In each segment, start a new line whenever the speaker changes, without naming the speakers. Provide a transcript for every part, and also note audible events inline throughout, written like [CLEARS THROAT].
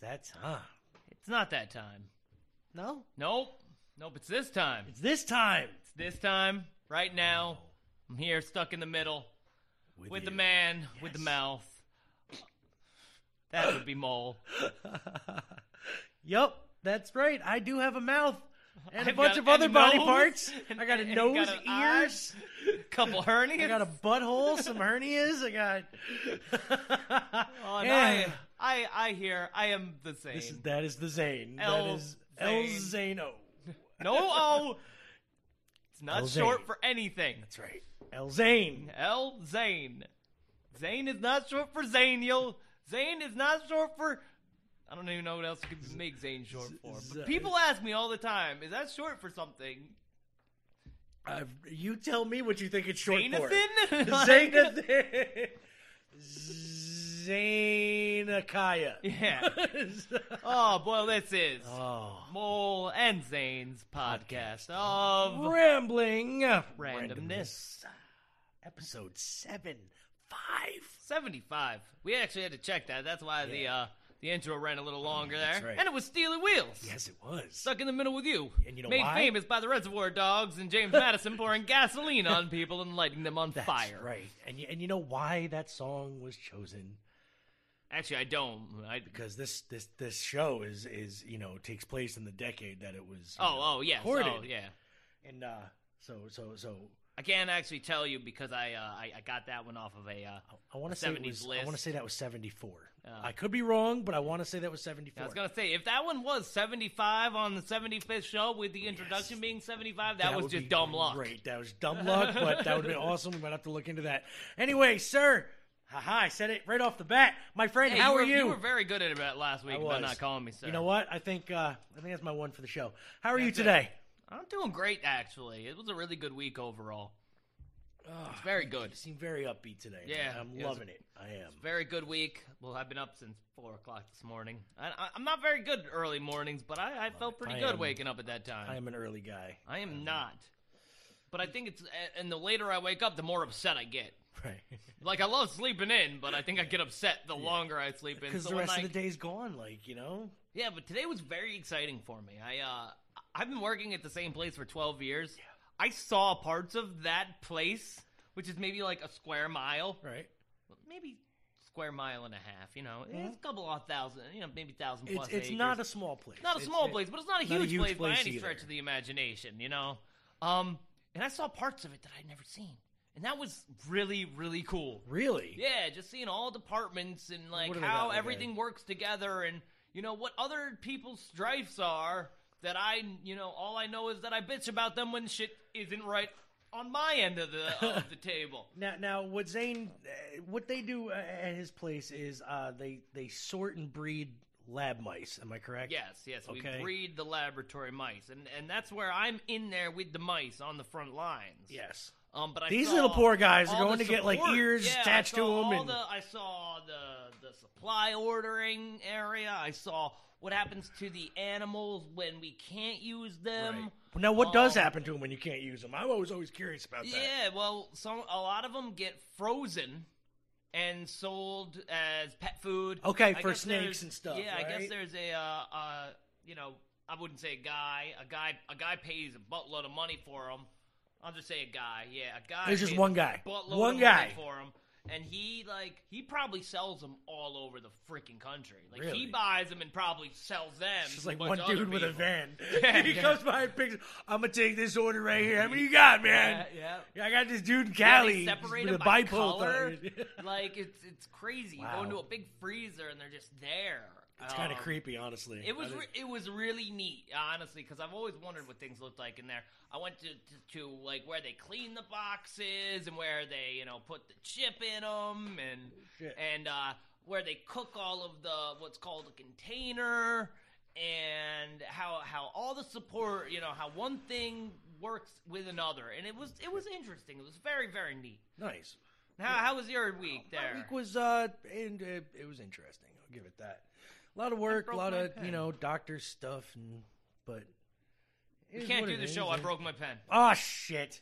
that
time.
it's not that time.
No,
Nope, nope. It's this time.
it's this time.
It's this time. Right now, I'm here, stuck in the middle with the man with the mouth. That would be Mole. [LAUGHS]
Yup, that's right. I do have a mouth and a
I've
bunch
got
of other body
nose,
parts. [LAUGHS] I got a
and
nose,
got
ears.
Couple hernias.
I got a butthole, some hernias. I got. [LAUGHS]
Oh,
Yeah.
I, I, I hear I am the same.
This is that is the Zane.
El
that is El Zano. [LAUGHS]
no O. It's not
El
short
Zane.
for anything.
That's right. El Zane.
El Zane. Zane is not short for Zaniel. Zane is not short for. I don't even know what else you could make Zane short for. But people ask me all the time, is that short for something?
Uh, you tell me what you think it's short for.
Zanathan? [LAUGHS]
Zanathan. Zanakaya.
Yeah. [LAUGHS] Oh, boy, this is
Oh.
Mole and Zane's podcast of
Rambling
randomness.
Episode seven five.
75. We actually had to check that. That's why the uh, the intro ran a little longer there.
right.
And it was Stealers Wheel.
Yes, it was.
Stuck in the middle with you.
And you know
Made
why?
famous by the Reservoir Dogs and James Madison pouring gasoline on people and lighting them on
That's
fire.
right. And you, and you know why that song was chosen?
Actually, I don't. I,
Because this this this show is is you know takes place in the decade that it was. you
oh,
know,
oh, yes.
recorded.
Oh, yeah.
And uh, so so so
I can't actually tell you because I uh, I, I got that one off of a. Uh,
I want to say it
70s
was, I
list.
want to say that was seventy four.
Oh.
I could be wrong, but I want to say that was seventy
I was gonna say if that one was 75 on the 75th show with the introduction
Yes.
being 75, that, was just dumb luck.
Great, that was dumb luck, but that would be [LAUGHS] awesome. We might have to look into that. Anyway, sir, haha, I said it right off the bat. My friend,
Hey,
how
you
are you?
You were very good at it last week about not calling me sir.
You know what? I think uh, I think that's my one for the show. How are you
That's it.
today?
I'm doing great actually. It was a really good week overall. It's very good.
You seem very upbeat today. man.
Yeah,
I'm
yeah,
loving it. I am.
Very good week. Well, I've been up since four o'clock this morning. I, I, I'm not very good early mornings, but I, I felt pretty
I
good
am-
waking up at that time.
I am an early guy.
I am not. But I think it's and the later I wake up, the more upset I get.
Right. [LAUGHS]
Like I love sleeping in, but I think I get upset the longer I sleep in.
Because
So
the rest
I-
of the day's gone. Like you know.
Yeah, but today was very exciting for me. I uh I've been working at the same place for 12 years. I saw parts of that place, which is maybe like a square mile,
Right.
maybe square mile and a half. You know, it's a couple of thousand, you know, maybe thousand
It's
plus.
it's
acres.
not a small place.
not a
It's-
small
it-
place, but it's not a
not
huge, place, by any
either.
stretch of the imagination. You know, um, and I saw parts of it that I'd never seen, and that was really really cool.
Really.
Yeah, just seeing all departments and like
What do they
how
like
everything works together and you know what other people's strifes are that I you know all I know is that I bitch about them when shit isn't right on my end of the of the [LAUGHS] table.
Now, now, what Zane, uh, what they do uh, at his place is uh, they they sort and breed lab mice. Am I correct?
Yes, yes,
Okay.
we breed the laboratory mice, and and that's where I'm in there with the mice on the front lines.
Yes.
Um, but I
These little poor guys are going to get, like, ears
Yeah,
attached to them.
all
and-
the- I saw the the supply ordering area. I saw what happens to the animals when we can't use them.
Right. Now, what does
Um,
happen to them when you can't use them? I was always curious about that.
Yeah, well, some a lot of them get frozen and sold as pet food.
Okay,
I
for snakes and stuff,
Yeah, I guess there's a uh, uh, you know, I wouldn't say a guy. A guy, a guy pays a buttload of money for them. I'll just say a guy. Yeah, a guy.
There's just one guy.
Buttload
One guy.
for them, and he like he probably sells them all over the freaking country. Like
Really?
he buys them and probably sells them.
It's just
to a
like
bunch
one
of other
dude with a
people.
van.
Yeah, [LAUGHS] [LAUGHS]
he
yeah.
comes by and picks. I'm gonna take this order right here. How many you got, man?
Yeah, yeah.
Yeah, I got this dude in
Yeah,
Cali
they separate
with a
them by
bipolar.
color. [LAUGHS] like it's it's crazy. You
Wow.
go into a big freezer and they're just there.
It's kind of
Um,
creepy, honestly.
It was re- it was really neat, honestly, because I've always wondered what things looked like in there. I went to, to to like where they clean the boxes and where they you know put the chip in them and
Shit.
and uh, where they cook all of the what's called a container and how how all the support you know how one thing works with another and it was it was interesting. It was very very neat.
nice.
How how was your week there?
My week was uh, and uh, it was interesting. I'll give it that. A lot of work, a lot of
pen.
you know doctor stuff, and but it
You can't do the
is.
show. I broke my pen.
Oh shit!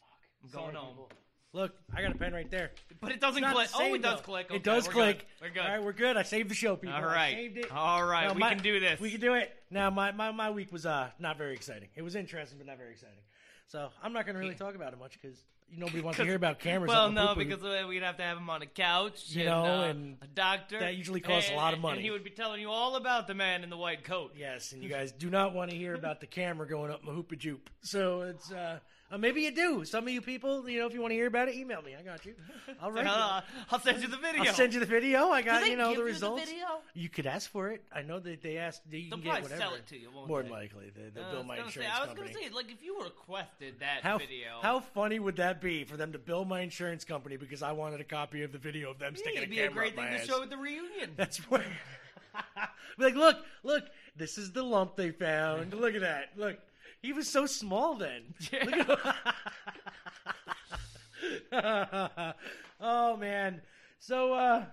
Fuck.
I'm going
Sorry,
home.
people. Look, I got a pen right there.
But it doesn't click.
the
Oh,
same,
it does
though.
click.
It does
we're
click.
Good. We're good.
All right, we're good. I saved the show, people.
All right, I
saved it.
All right,
Now,
we
my-
can do this.
We can do it. Now, my, my, my week was uh not very exciting. It was interesting, but not very exciting. So I'm not going to really talk about it much because nobody wants to hear about cameras.
Well, no, because uh, we'd have to have him on a couch,
You
and,
know,
uh,
and
a doctor.
that usually costs a lot of money.
and he would be telling you all about the man in the white coat.
yes, and you guys do not want to hear about the camera going up my hoopa joop. So it's uh, uh, maybe you do. Some of you people, you know, if you want to hear about it, email me. I got you. All right.
Uh, I'll send you the video.
I'll send you the video. I got you know
give
the
you
results.
video?
You could ask for it. I know that they asked. That you
They'll
can get whatever.
sell it to you, won't
More
they?
than likely, they, they'll
Uh,
bill
I
my
was gonna say, I was gonna say, like, if you requested that
how
video,
how funny would that be for them to bill my insurance company because I wanted a copy of the video of them
Yeah,
sticking
it'd
a
be a great
up my
thing to
ass.
show at the reunion. [LAUGHS]
That's where. [LAUGHS] be like, look, look, this is the lump they found. Look at that. Look, he was so small then. [LAUGHS] At- [LAUGHS] oh man. So uh,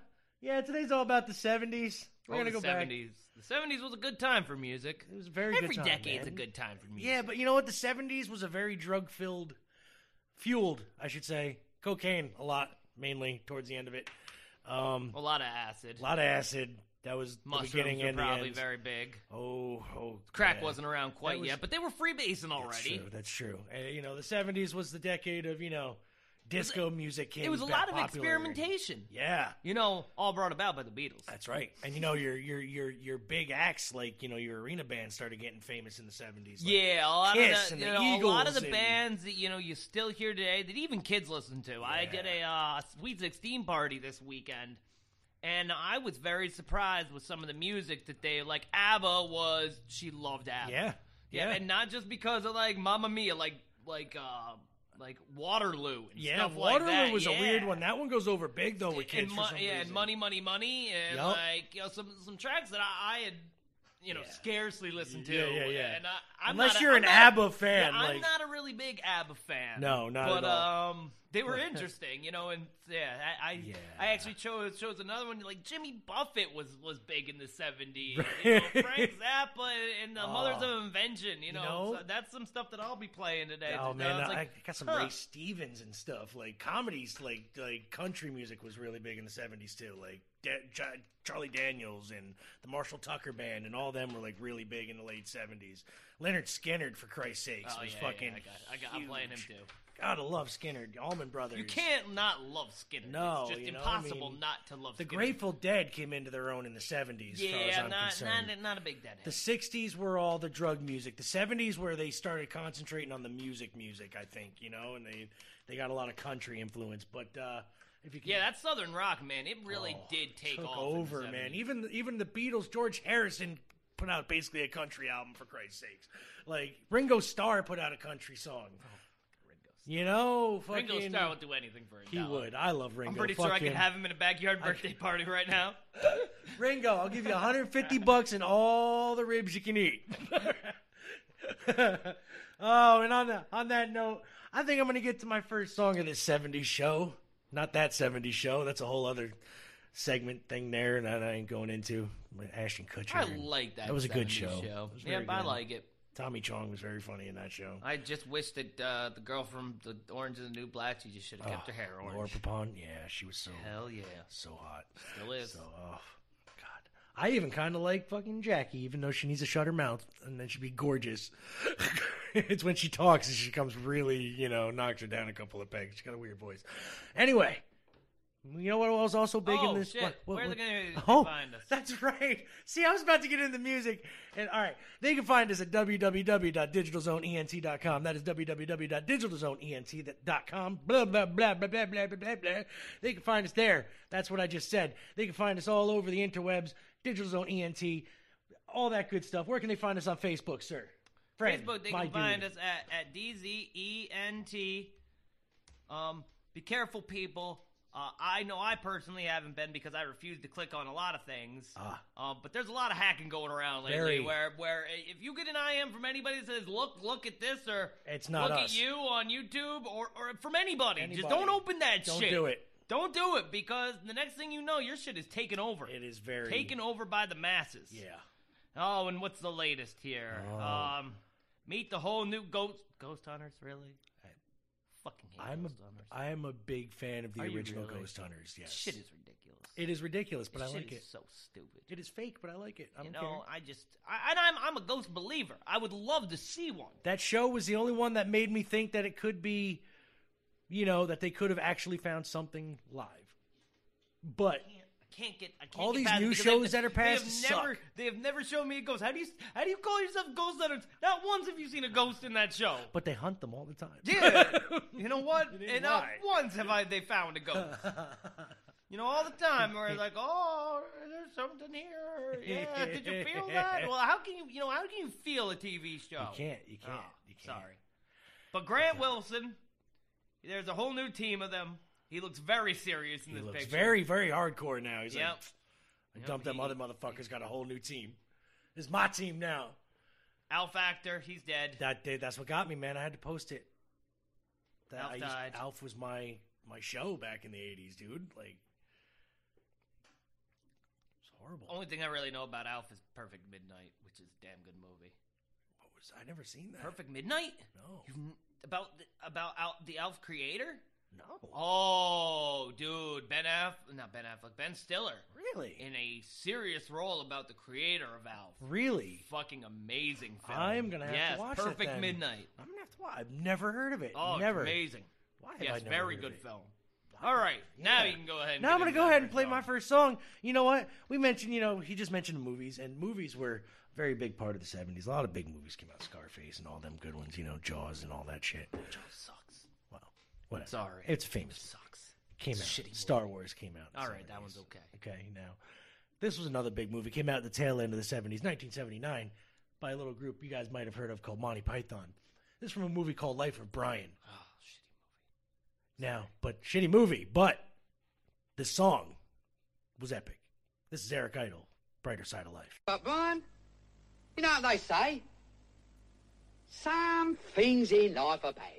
yeah, today's all about the '70s. We're gonna go back.
70s. The 70s was a good time for music.
It was a very
Every
good time,
decade's
man.
a good time for music.
Yeah, but you know what? The '70s was a very drug-filled, fueled, I should say, cocaine a lot, mainly towards the end of it. Um,
a lot of acid.
a lot of acid. That was the
Mushrooms were probably very big.
Oh, oh,
Crack
yeah.
wasn't around quite
was-
yet, but they were freebasing
That's
already.
true. That's true. And, you know, the '70s was the decade of you know, disco music. Came
It was a lot of experimentation.
Yeah,
You know, all brought about by the Beatles.
that's right. And you know, your your your your big acts like you know your arena band started getting famous in the '70s. Like,
Yeah, a lot
Kiss
of
and
the, you know, a lot of the
and-
bands that you know you still hear today that even kids listen to. I did a uh, Sweet 16 party this weekend, and I was very surprised with some of the music that they like. ABBA was she loved ABBA.
yeah,
yeah,
yeah.
and not just because of like Mamma Mia, like like uh like Waterloo. And
Yeah,
stuff
Waterloo
like that.
was a weird one. That one goes over big though with kids.
and mo- yeah, and money, money, money, and
Yup.
like you know some some tracks that I, I had you know
Yeah.
scarcely listened to.
Yeah, yeah, yeah.
And I, I'm
Unless
not a-
you're
I'm
an
not-
ABBA fan,
yeah, I'm not a really big ABBA fan.
No, not
but,
at all.
um, they were interesting, you know, and yeah, I I,
Yeah.
I actually chose chose another one. Like Jimmy Buffett was was big in the '70s. You know, Frank Zappa and the [LAUGHS] oh. Mothers
Oh.
of Invention. You know,
know?
so that's some stuff that I'll be playing today.
Oh man,
I like,
I got some
huh.
Ray Stevens and stuff. Like comedies, like like country music was really big in the '70s too. Like Charlie Daniels and the Marshall Tucker Band and all them were like really big in the late '70s. Lynyrd Skynyrd, for Christ's sakes,
Oh
was
yeah,
fucking.
yeah, I got, I got, I'm playing him too.
Gotta love Skynyrd, Allman Brothers.
You can't not love Skynyrd.
No,
it's just
you know,
impossible
I mean,
not to love
The
Skynyrd.
Grateful Dead came into their own in the '70s. as far as
yeah, not, not not a big deadhead.
The '60s were all the drug music. The '70s where they started concentrating on the music, music. I think you know, and they they got a lot of country influence. But uh, if you can,
yeah, that Southern rock, man, it really
Oh,
did take
took
off in the
over, man. Even even the Beatles, George Harrison put out basically a country album for Christ's sakes. Like Ringo Starr put out a country song. You know, fucking
Ringo Starr would do anything for a
he
dollar.
would. I love Ringo.
I'm pretty
Fuck
sure I could
him.
have him in a backyard birthday party right now. [LAUGHS]
Ringo, I'll give you 150 bucks and all the ribs you can eat. [LAUGHS] oh, and on that on that note, I think I'm gonna get to my first song of this 70s show. Not that 70s show. That's a whole other segment thing there that I ain't going into. With Ashton Kutcher.
I
and
like that.
That was a good
70s
show.
show.
It was very
I
good.
like it.
Tommy Chong was very funny in that show.
I just wish that uh, the girl from the Orange is the New Black, she just should have kept her hair
Laura
orange.
Prepon, yeah, she was so
Hell yeah,
so hot.
still is.
So, oh, God. I even kind of like fucking Jackie, even though she needs to shut her mouth and then she'd be gorgeous. [LAUGHS] it's when she talks and she comes really, you know, knocks her down a couple of pegs. She's got a weird voice. Anyway, you know what was also big
oh,
in this?
Shit.
What, what,
Where are they gonna
oh,
find us?
That's right. See, I was about to get into music, and all right, they can find us at www.digitalzoneent.com. That is www.digitalzoneent.com. Blah blah blah blah blah blah blah blah. They can find us there. That's what I just said. They can find us all over the interwebs. Digital Zone ENT, all that good stuff. Where can they find us on Facebook, sir? Friend,
Facebook. They can
dude.
find us at at DZENT. Um, be careful, people uh, I know I personally haven't been because I refuse to click on a lot of things.
Ah.
Um, but there's a lot of hacking going around lately
Very.
where, where if you get an IM from anybody that says, look, look at this, or
It's not
look
us.
at you on YouTube, or, or from anybody, just don't open that
Don't
shit.
do it.
Don't do it because the next thing you know, your shit is taken over.
It is very
taken over by the masses.
Yeah.
Oh, and what's the latest here?
Oh.
Um, meet the whole new ghost ghost hunters. Really? Fucking hate
I'm a,
Hunters.
I'm a big fan of the
Are you
original
really?
Ghost Hunters. Yes,
Shit is ridiculous.
it is ridiculous, but I
Shit
like
is
it.
So stupid.
It is fake, but I like it. I
you
don't
know,
care.
I just, I, and I'm, I'm a ghost believer. I would love to see one.
That show was the only one that made me think that it could be, you know, that they could have actually found something live. But
can't, get. I can't
All
get
these new shows
they,
that are
they have
past
never,
suck.
they have never shown me a ghost. How do you, how do you call yourself ghost hunters? Not once have you seen a ghost in that show.
but they hunt them all the time.
Yeah, [LAUGHS] you know what?
It ain't
And not once have I they found a ghost. [LAUGHS] You know, all the time we're like, oh, there's something here. Yeah, did you feel that? Well, how can you, you know, how can you feel a TV show?
You can't. You can't.
Oh,
you can't.
Sorry, but Grant Wilson, there's a whole new team of them. He looks very serious in this picture.
He
this
looks
picture.
very, very hardcore now. He's
Yep.
like, I
Yep,
dumped them
he-
other motherfuckers. Got a whole new team. This is my team now.
Alf Factor, he's dead.
That day, that's what got me, man. I had to post it. That
Alf
I used-
died.
Alf was my my show back in the '80s, dude. Like, it's horrible.
Only thing I really know about Alf is Perfect Midnight, which is a damn good movie.
What was I never seen that?
Perfect Midnight?
No,
You've about the, about Al, the Alf creator?
No.
Oh, dude, Ben Aff, not Ben Affleck, Ben Stiller
really,
in a serious role about the creator of Alf.
really.
Fucking amazing film.
I'm gonna have to
yes,
watch that
Perfect
then.
Midnight.
I'm gonna have to watch. I've never heard of it.
Oh, it's
never.
amazing.
Why have
Yes,
I never
very
heard of
good
it?
film. All right, now
Yeah.
you can go ahead. And
Now I'm gonna go ahead and play
song.
my first song. You know what? We mentioned, you know, he just mentioned movies, and movies were a very big part of the '70s. A lot of big movies came out, Scarface and all them good ones. You know, Jaws and all that shit.
Joe sucks.
Well, whatever.
Sorry,
It's famous.
It sucks.
Came out.
It's a shitty movie.
Star Wars came out. in the
All right, that
70s.
one's okay.
Okay, now this was another big movie. Came out at the tail end of the '70s, 1979, by a little group you guys might have heard of called Monty Python. This is from a movie called Life of Brian.
Oh, shitty movie.
Now, but shitty movie, but the song was epic. This is Eric Idle, Brighter Side of Life.
But Brian, you know what they say? Some things in life are bad.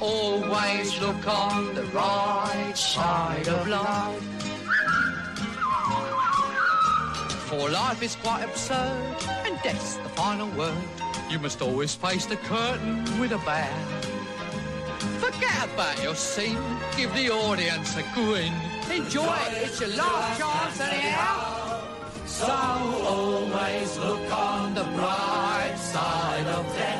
Always look on the right side of life. For life is quite absurd, and death's the final word. You must always face the curtain with a bow. Forget about your scene, give the audience a grin. Enjoy it, it's your last chance anyhow. So always look on the bright side of death.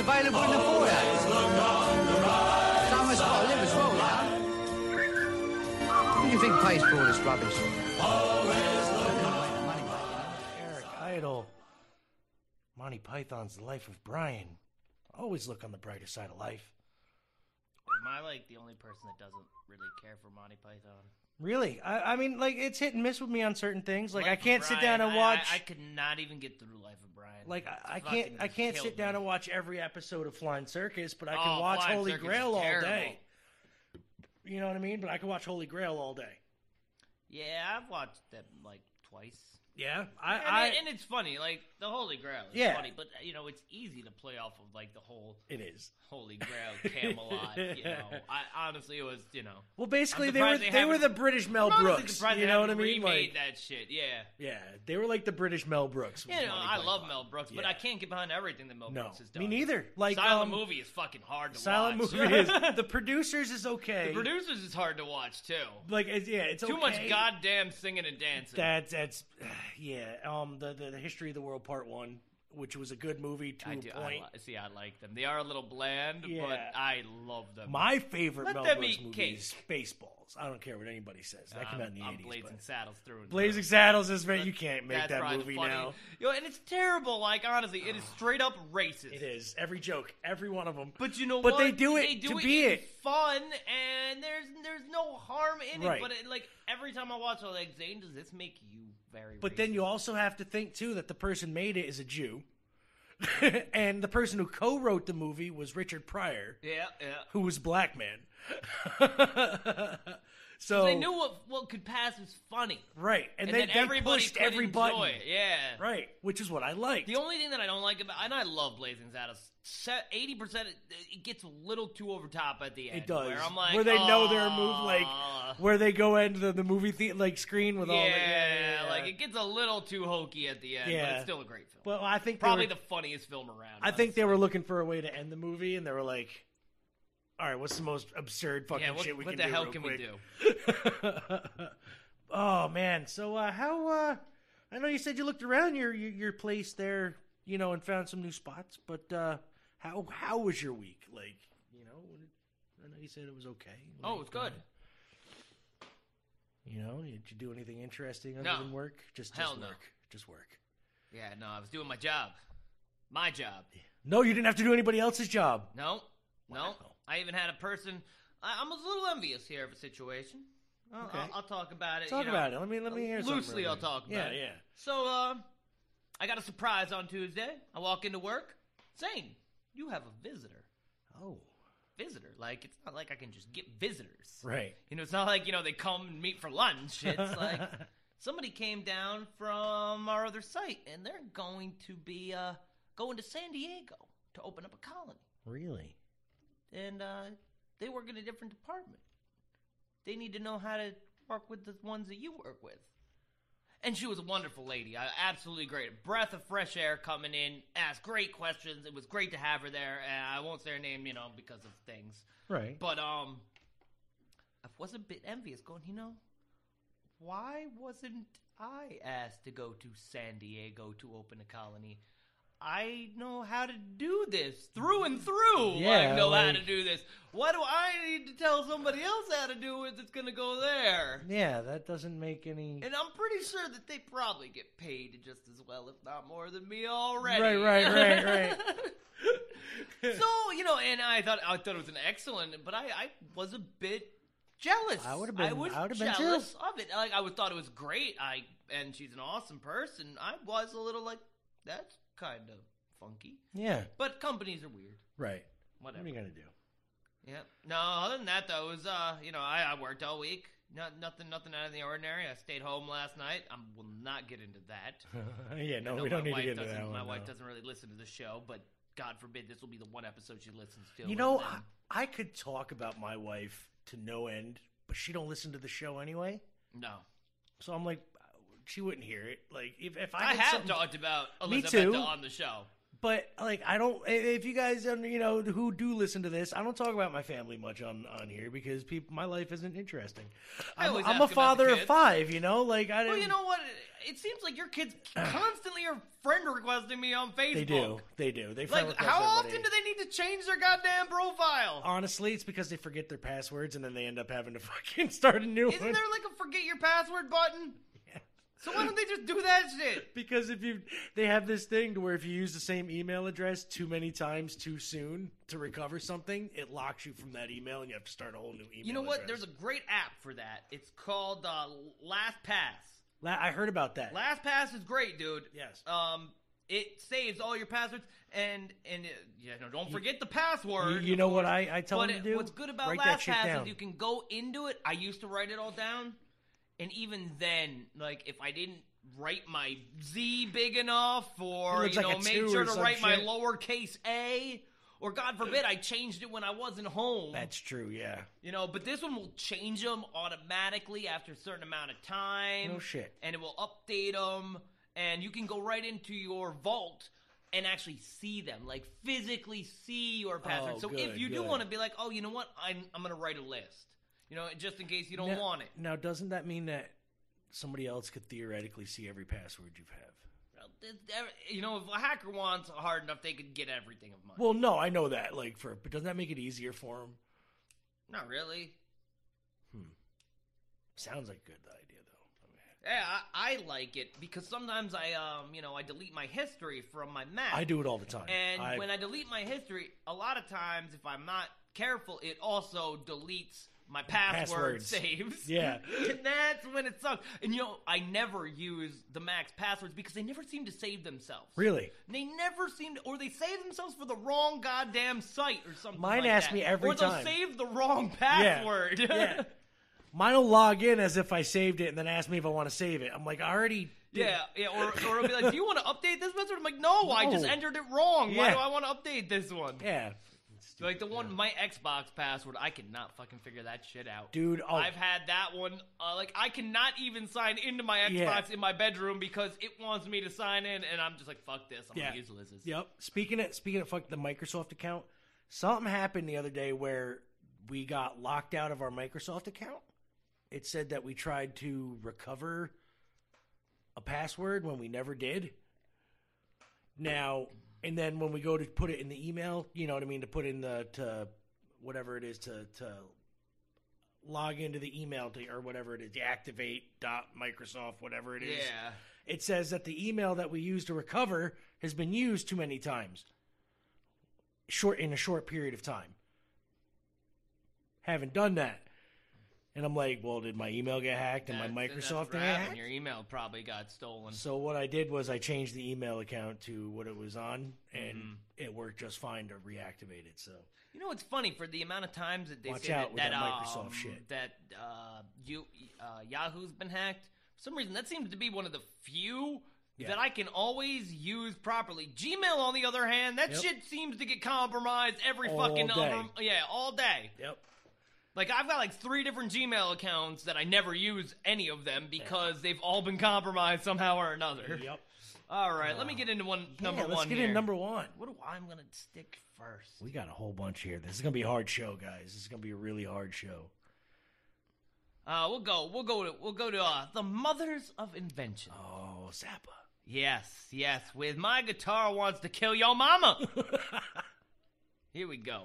this record's available in the foyer. Someone's got to live as well, you know. Who do you think pays for all this rubbish?
Eric Idle. Monty Python's The Life of Brian. Always look on the brighter side of life.
Am I like the only person that doesn't really care for Monty Python?
Really? I, I mean, like, it's hit and miss with me on certain things. Like,
Life
I can't sit down and watch.
I, I could not even get through Life of Brian.
Like, I, I can't. I can't sit down
me.
and watch every episode of Flying Circus, but I can
Oh,
watch
Flying
Holy
Circus
Grail all day. You know what I mean? But I can watch Holy Grail all day.
Yeah, I've watched that like twice.
Yeah, I.
And,
I
and it's funny, like the Holy Grail is
Yeah.
funny, but you know it's easy to play off of like the whole
it is.
Holy Grail [LAUGHS] Camelot. you know, I honestly it was you know.
Well, basically, they were they,
they
were the British Mel
I'm
Brooks. You know what I mean?
remade
Like,
that shit. Yeah.
yeah, they were like the British Mel Brooks.
You know, I love Mel Brooks, but
Yeah.
I can't get behind everything that Mel
No,
Brooks has done.
me neither. Like
Silent
um,
movie is fucking hard to
Silent
watch.
movie is. [LAUGHS] The producers is okay.
the producers is hard to watch too.
like it's, yeah, it's
Too
okay.
much goddamn singing and dancing.
That's that's [SIGHS] yeah. Um, the, the the history of the world part one, which was a good movie to
I
a
do. I li- see, I like them. They are a little bland,
Yeah.
but I love them.
My favorite
Let
Mel
them
Brooks
eat
movie
cake.
is Spaceballs. I don't care what anybody says. That came out in the
I'm
eighties.
Blazing Saddles through and
Blazing
through.
Saddles is very. You can't make
That's
that
probably the
movie
funny-
now.
Yo, and it's terrible. Like honestly, it is [SIGHS] straight up racist.
It is every joke, every one of them.
But you know
But
what?
they do it
They do
to
it
be
in
it.
fun, and there's there's no harm in
Right.
it. But it, like every time I watch, I'm like, Zane, does this make you very?
But
racist?
then you also have to think too that the person made it is a Jew, [LAUGHS] and the person who co-wrote the movie was Richard Pryor,
yeah, yeah.
who was a black man. [LAUGHS] so
They knew what what could pass was funny,
right, and,
and,
they,
then
they
everybody
pushed every button.
Yeah,
right, which is what I like.
The only thing that I don't like about, and I love Blazing Saddles, eighty percent it gets a little too over top at the end.
it does,
Where I'm like,
where they know they're a move like where they go into the, the movie the- like screen with
yeah,
all the yeah,
like it gets a little too hokey at the end, but
Yeah.
it's still a great film.
Well, I think
Probably
were-
the funniest film around.
I think they were looking for a way to end the movie, and they were like, "All right, what's the most absurd fucking
Yeah, what,
shit we
what
can do?
What
the hell
can
quick?
we do? [LAUGHS]
oh man, so uh, how? Uh, I know you said you looked around your, your your place there, you know, and found some new spots, but uh, how how was your week? Like, you know, I know you said it was okay.
Oh,
Like,
it's good.
uh, you know, did you do anything interesting other
No.
than work? Just
Hell
just
no.
work, just work.
Yeah, no, I was doing my job, my job.
No, you didn't have to do anybody else's job.
No, no. I even had a person. I, I'm a little envious here of a situation. I'll,
Okay.
I'll, I'll talk about it.
Talk
you know.
about it. Let me let me hear
Loosely, I'll talk
Yeah,
about it.
yeah.
So, uh, I got a surprise on Tuesday. I walk into work. Zane, you have a visitor.
Oh,
Visitor. Like, it's not like I can just get visitors.
right.
You know, it's not like, you know, they come and meet for lunch. [LAUGHS] It's like somebody came down from our other site and they're going to be uh, going to San Diego to open up a colony.
Really?
And uh, they work in a different department. They need to know how to work with the ones that you work with. And she was a wonderful lady. I, absolutely great. Breath of fresh air coming in, asked great questions. It was great to have her there. And I won't say her name, you know, because of things.
Right.
But um, I was a bit envious, going, you know, why wasn't I asked to go to San Diego to open a colony? I know how to do this through and through.
Yeah,
I know how to do this. Why do I need to tell somebody else how to do it that's going to go there?
Yeah, that doesn't make any.
And I'm pretty sure that they probably get paid just as well, if not more than me already.
Right, right, right, [LAUGHS] right.
so you know, and I thought I thought it was an excellent, but I, I was a bit jealous.
I would've been-
I was
I would've been too.
jealous of it. Like I would thought it was great. I and she's an awesome person. I was a little like that's kind of funky,
Yeah,
but companies are weird.
right. What
Whatever.
are you gonna do?
Yeah. No, other than that though, it was uh, you know, I, I worked all week. Not nothing, nothing out of the ordinary. I stayed home last night. I will not get into that. [LAUGHS]
yeah, no, we don't need to get into that
My
one.
wife doesn't really listen to the show, but God forbid this will be the one episode she listens to.
You know, I, I could talk about my wife to no end, but she don't listen to the show anyway.
no,
So I'm like, she wouldn't hear it. Like if if I,
I,
had
have
something-
talked about
Me too.
on the show.
but like I don't. If you guys, you know, who do listen to this, I don't talk about my family much on on here because people, my life isn't interesting. I'm, I'm a father of five. You know, like I
Well, you know what? It seems like your kids [CLEARS THROAT] constantly are friend requesting me on Facebook.
they do. They do. They friend
Like, how often do they need to change their goddamn profile?
Honestly, it's because they forget their passwords and then they end up having to [LAUGHS] fucking start a new one.
Isn't there like a forget your password button? So why don't they just do that shit? [LAUGHS]
Because if you, they have this thing to where if you use the same email address too many times too soon to recover something, it locks you from that email and you have to start a whole new email.
You know what?
address.
There's a great app for that. It's called uh, LastPass.
La- I heard about that.
LastPass is great, dude.
Yes.
Um, it saves all your passwords, and and uh, you know, don't forget the password.
You- you know what. I- I tell
but
them to
it-
do?
What's good about
Write that shit
LastPass
down.
is you can go into it. I used to write it all down, and even then, like if I didn't write my Z big enough, or you
like
know,
a
make sure to write my lowercase a. Or God forbid, I changed it when I wasn't home.
That's true. Yeah.
You know, but this one will change them automatically after a certain amount of time.
No shit.
And it will update them, and you can go right into your vault and actually see them, like physically see your password.
Oh,
so if
good,
you do want to be like, oh, you know what, I'm I'm gonna write a list. You know, just in case you don't
now,
want it.
Now, doesn't that mean that somebody else could theoretically see every password you have?
Well, th- th- You know, if a hacker wants hard enough, they could get everything of mine.
Well, no, I know that. Like, for but doesn't that make it easier for them?
Not really. Hmm.
Sounds like a good idea though.
Yeah, I, I like it because sometimes I, um, you know, I delete my history from my Mac.
I do it all the time.
And
I,
when I delete my history, a lot of times, if I'm not careful, it also deletes my password
Passwords.
saves.
Yeah. [LAUGHS]
and that's when it sucks. And you know, I never use the Mac's passwords because they never seem to save themselves.
really,
They never seem to, or they save themselves for the wrong goddamn site or something.
Mine
like
asks
that.
me every
or they'll
time.
save the wrong password.
yeah. [LAUGHS] Mine will log in as if I saved it and then ask me if I want to save it. I'm like, I already. did.
Yeah, yeah, or, or it'll be like, "Do you want to update this message?" I'm like, "No, I just entered it wrong. Why do I want to update this one?"
Yeah.
Like the one, my Xbox password, I cannot fucking figure that shit out.
Dude, oh.
I've had that one. Uh, like I cannot even sign into my Xbox
Yeah.
in my bedroom because it wants me to sign in, and I'm just like, "Fuck this! I'm
Yeah.
gonna use Liz's."
Yep. Speaking of speaking of fuck the Microsoft account, something happened the other day where we got locked out of our Microsoft account. It said that we tried to recover a password when we never did. Now, and then when we go to put it in the email, you know what I mean, to put in the to whatever it is to to log into the email to or whatever it is, deactivate dot Microsoft, whatever it is.
Yeah.
it says that the email that we use to recover has been used too many times. Short in a short period of time. Haven't done that and i'm like well did my email get hacked and my
that's
microsoft get
happened.
hacked
Your email probably got stolen.
so what i did was i changed the email account to what it was on and
Mm-hmm.
it worked just fine to reactivate it so
You know what's funny for the amount of times that they
Watch
say
out
that,
with that
um,
Microsoft shit.
that uh, you uh, Yahoo's been hacked. For some reason, that seems to be one of the few
Yeah.
that I can always use properly. Gmail, on the other hand, that
Yep.
shit seems to get compromised every
All
fucking
day.
other yeah all day.
yep
Like I've got like three different Gmail accounts that I never use any of them because they've all been compromised somehow or another.
yep
All right, let me get into one number
yeah, let's
one
get
here.
in number one
What do I'm gonna stick first?
we got a whole bunch here this is gonna be a hard show guys this is gonna be a really hard show
Uh, we'll go. We'll go to. We'll go to uh, the mothers of invention.
oh zappa
Yes, yes. With my guitar wants to kill your mama. [LAUGHS] Here we go.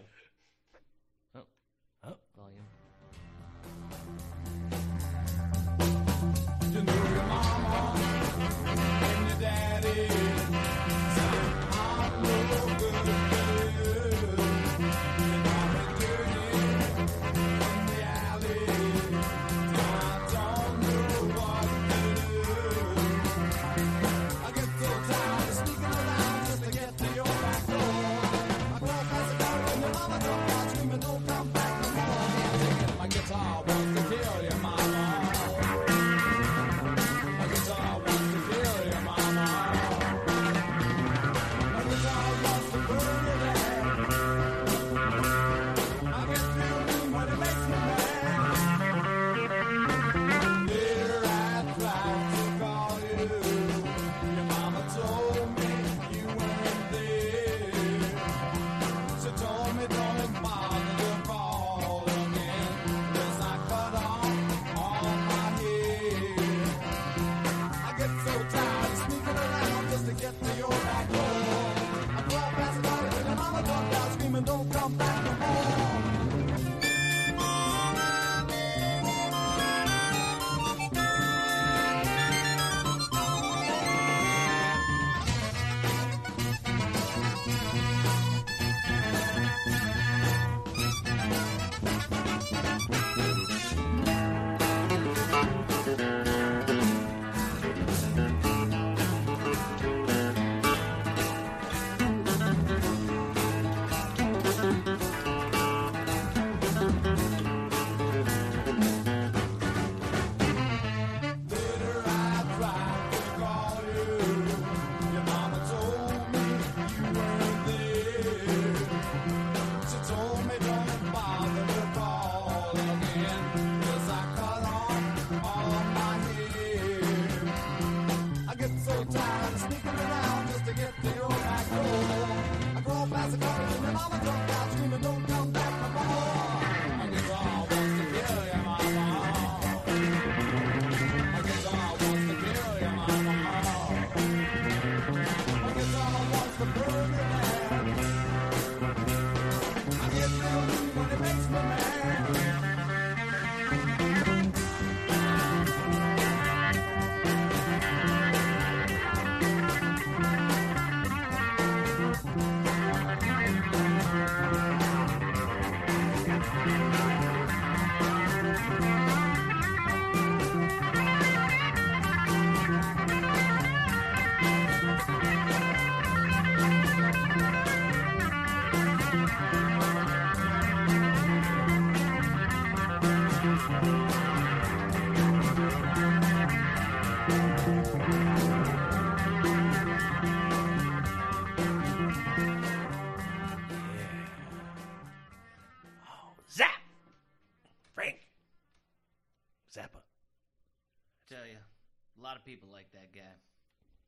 People like that guy.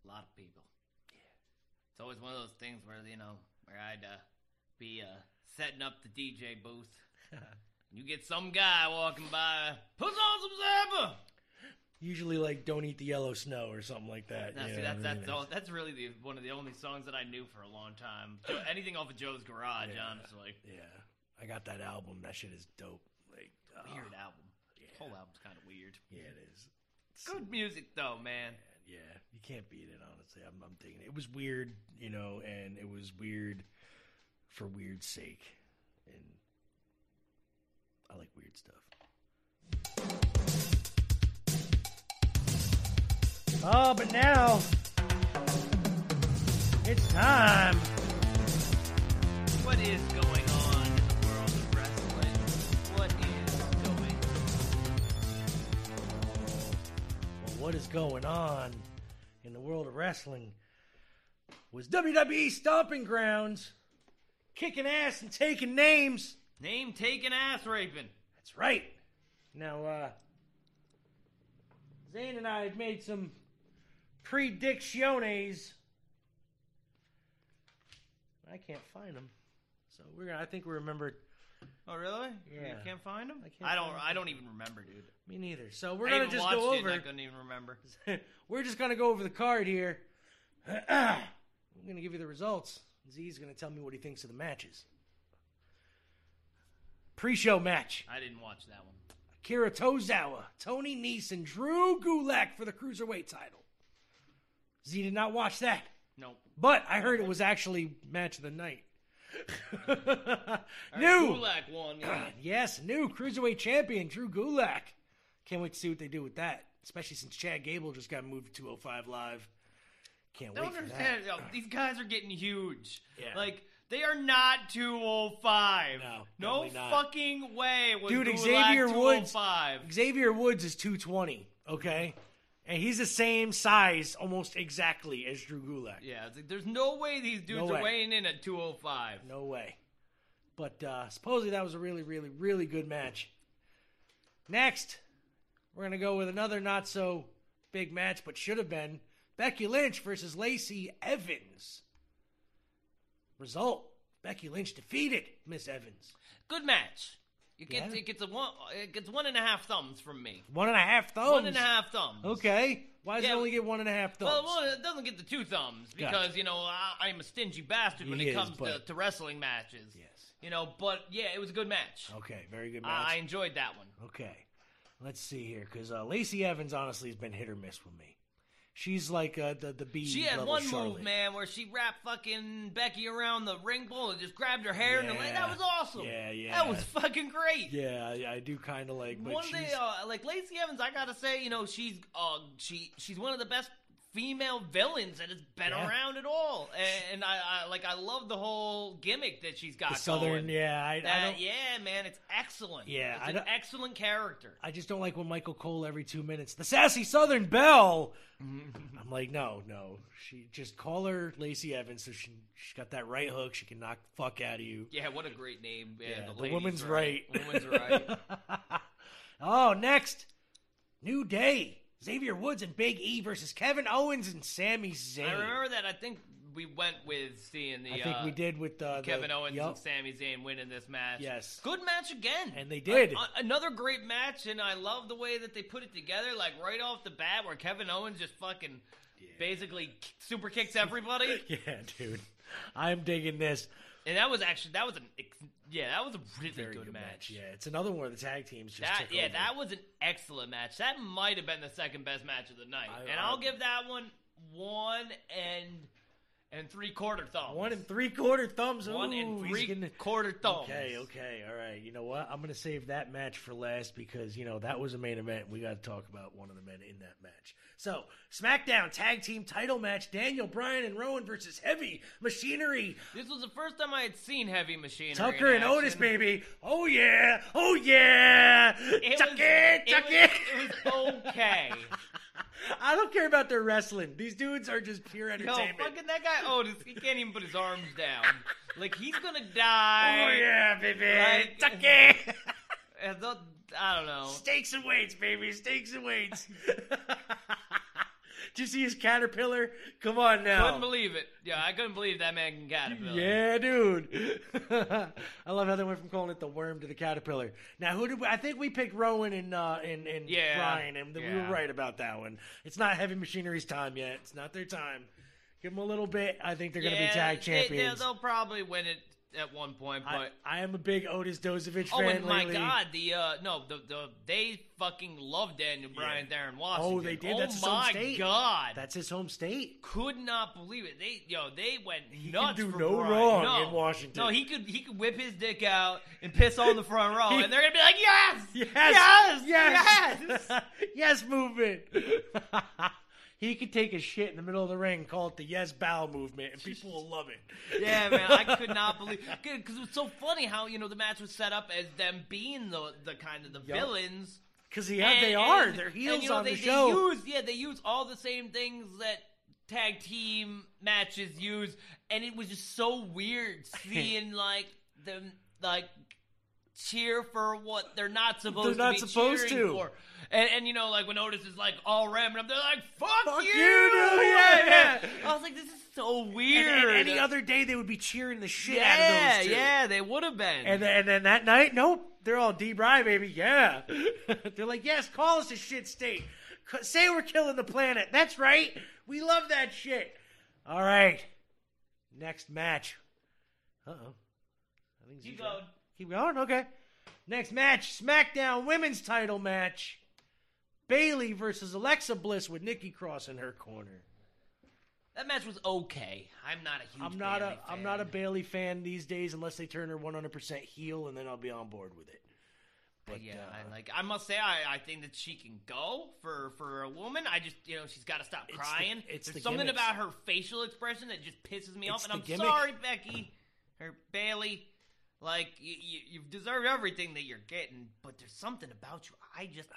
A lot of people. Yeah. It's always one of those things where you know where I'd uh, be uh, setting up the DJ booth. [LAUGHS] you get some guy walking by, puts on some Zappa.
Usually, like, don't eat the yellow snow or something like that.
Now, see,
know
that's that's all, that's really the, one of the only songs that I knew for a long time. Anything off of Joe's Garage,
Yeah.
honestly.
Yeah, I got that album. That shit is dope. Like, uh,
Weird album.
yeah.
Whole album's kind of weird.
Yeah, it is. It's
Good music though, man.
Yeah, you can't beat it. Honestly, I'm, I'm thinking it was weird, you know, and it was weird for weird's sake, I like weird stuff. Oh, but now it's time.
What is going on in the world of wrestling? What is going
Well, what is going on in the world of wrestling was WWE Stomping Grounds kicking ass and taking names.
Name taking ass raping.
That's right. Now, uh, Zane and I had made some predicciones. I can't find them, so we're gonna. I think we remembered.
Oh really?
Yeah.
You can't find them?
I can't
I don't. I don't even remember, dude.
Me neither. So we're
I
gonna just go
it and I couldn't even remember. [LAUGHS]
we're just gonna go over the card here. I'm going to give you the results. Z's going to tell me what he thinks of the matches. Pre-show match:
I didn't watch that one.
Akira Tozawa, Tony Nese, and Drew Gulak for the cruiserweight title. Z did not watch that,
Nope.
but I heard it was actually match of the night. [LAUGHS] New,
Gulak won. Yeah. [CLEARS THROAT]
yes, new cruiserweight champion Drew Gulak. Can't wait to see what they do with that, especially since Chad Gable just got moved to 205 Live. Can't
don't
wait for
understand.
that.
yo, these guys are getting huge.
Yeah.
Like they are not 205.
No,
no fucking way. Was
Dude,
Gulak
Xavier Woods-
205.
Xavier Woods is 220, okay? And he's the same size almost exactly as Drew Gulak.
Yeah, it's like, there's no way these dudes
No
are weighing in at 205.
No way. But uh, supposedly that was a really, really, really good match. Next, we're going to go with another not so big match, but should have been Becky Lynch versus Lacey Evans. Result Becky Lynch defeated Miss Evans.
Good match. It gets
Yeah.
it gets a one it gets one and a half thumbs from me.
One and a half thumbs.
One and a half thumbs.
Okay. Why does
Yeah.
it only get one and a half thumbs?
Well, well, it doesn't get the two thumbs because
Gotcha.
you know I, I'm a stingy bastard when
He
it
is,
comes to,
but-
to wrestling matches.
yes.
You know, but yeah, it was a good match.
Okay, very good match.
I, I enjoyed that one.
Okay, let's see here because uh, Lacey Evans honestly has been hit or miss with me. She's like uh, the the B.
She had one
Charlotte.
move, man, where she wrapped fucking Becky around the ring pole and just grabbed her hair and the leg.
Yeah.
That was awesome.
Yeah, yeah.
That was fucking great.
Yeah, I, I do kind of like.
One day, uh, like Lacey Evans, I gotta say, you know, she's uh, she she's one of the best female villains that has been
Yeah.
around at all, and, I, I like I love the whole gimmick that she's got.
the southern.
going.
Yeah, I, I
That-
don't.
yeah, man, it's excellent.
Yeah,
it's an excellent character.
I just don't like when Michael Cole every two minutes. The sassy Southern Belle. [LAUGHS] I'm like, no, no. She just call her Lacey Evans, so she she got that right hook. She can knock the fuck out of you.
Yeah, what a great name. Yeah,
Yeah,
the,
the woman's right.
Woman's right. [LAUGHS]
oh, next, New Day. Xavier Woods and Big E versus Kevin Owens and Sami Zayn.
I remember that. I think we went with seeing the.
I think
uh,
we did with uh, the,
Kevin Owens
yup.
and Sami Zayn winning this match.
Yes.
Good match again.
And they did.
A- a- another great match, and I love the way that they put it together, like right off the bat, where Kevin Owens just fucking basically super kicks everybody. [LAUGHS]
Yeah, dude. I'm digging this.
and that was actually that was an yeah that was a really
Very
good, match.
Yeah, it's another one of the tag teams just
That yeah,
over.
that was an excellent match. That might have been the second best match of the night,
I-
and
I-
I'll give that one one and and three quarter thumbs.
One and three quarter thumbs.
One and
he's
three
getting-
quarter thumbs.
Okay, okay, all right. You know what? I'm going to save that match for last because, you know, that was a main event. We got to talk about one of the men in that match. So, SmackDown Tag Team title match Daniel Bryan and Rowan versus Heavy Machinery.
This was the first time I had seen Heavy Machinery.
Tucker and Otis, baby. Oh, yeah. Oh, yeah.
It
Tuck
was,
it,
it
tuck
was,
it.
it was okay. [LAUGHS]
I don't care about their wrestling. These dudes are just pure
Yo,
entertainment.
fucking that guy Otis, he can't even put his arms down. [LAUGHS] Like he's gonna die.
oh, yeah, baby.
Like-
Tuck it. [LAUGHS]
The- I don't know.
Steaks and weights, baby. Steaks and weights. [LAUGHS] [LAUGHS] Did you see his caterpillar? Come on now.
Couldn't believe it. Yeah, I couldn't believe that man can caterpillar.
Yeah, dude. [LAUGHS] I love how they went from calling it the worm to the caterpillar. Now, who did we, I think we picked Rowan and uh, and, and
Yeah,
Bryan, and we were right about that one. It's not Heavy Machinery's time yet. It's not their time. Give them a little bit. I think they're going to be tag champions.
They, will probably win it at one point, but.
I, I am a big Otis Dozovich
Oh,
fan
and my
lately.
God! The uh, no, the the they fucking love Daniel Bryan there in Washington.
Oh, they did?
Oh
That's his home
my
state.
God!
That's his home state.
could not believe it. They yo, they went
He
nuts.
can do
for
no
Bryan.
wrong
No.
in Washington.
No, he could he could whip his dick out and piss on the front row, [LAUGHS]
He-
and they're gonna be like, yes,
Yes,
yes,
yes,
yes. [LAUGHS]
yes, movement. [LAUGHS] he could take a shit in the middle of the ring, call it the yes bow movement, and people will love it.
yeah, man, I [LAUGHS] could not believe because it was so funny how you know the match was set up as them being the the kind of the
Yup.
villains.
Because yeah,
And-
they are.
and-
They're heels
and, you know,
on
they,
the show.
They use, yeah, they use all the same things that tag team matches use, and it was just so weird [LAUGHS] seeing like them like cheer for what they're not supposed
They're
to
not
be
supposed
cheering
to.
for. And, and you know, like when Otis is like all ramming up, they're like, "Fuck,
Fuck
you!"
you, dude. Yeah, yeah. [LAUGHS]
I was like, "This is so weird."
and any other day, they would be cheering the shit
yeah,
out of those two.
yeah, they would have been.
And then, and then that night, nope, they're all D. Bry, baby. Yeah. [LAUGHS] they're like, yes, call us a shit state. Say we're killing the planet. That's right. We love that shit. All right. Next match. Uh oh. I think
Keep going.
Keep going. Okay. Next match: SmackDown Women's Title match. Bayley versus Alexa Bliss with Nikki Cross in her corner.
That match was okay. I'm not a huge.
I'm not
Bayley
a I'm not a. Bayley fan these days unless they turn her 100% heel, and then I'll be on board with it. But
yeah,
uh,
I, like I must say, I, I think that she can go for for a woman. I just you know she's got to stop
It's the-
crying.
it's
There's
the
something
gimmicks.
about her facial expression that just pisses me off. And I'm
gimmick.
sorry, Becky her Bayley. Like you, you, you've deserved everything that you're getting, but there's something about you. I just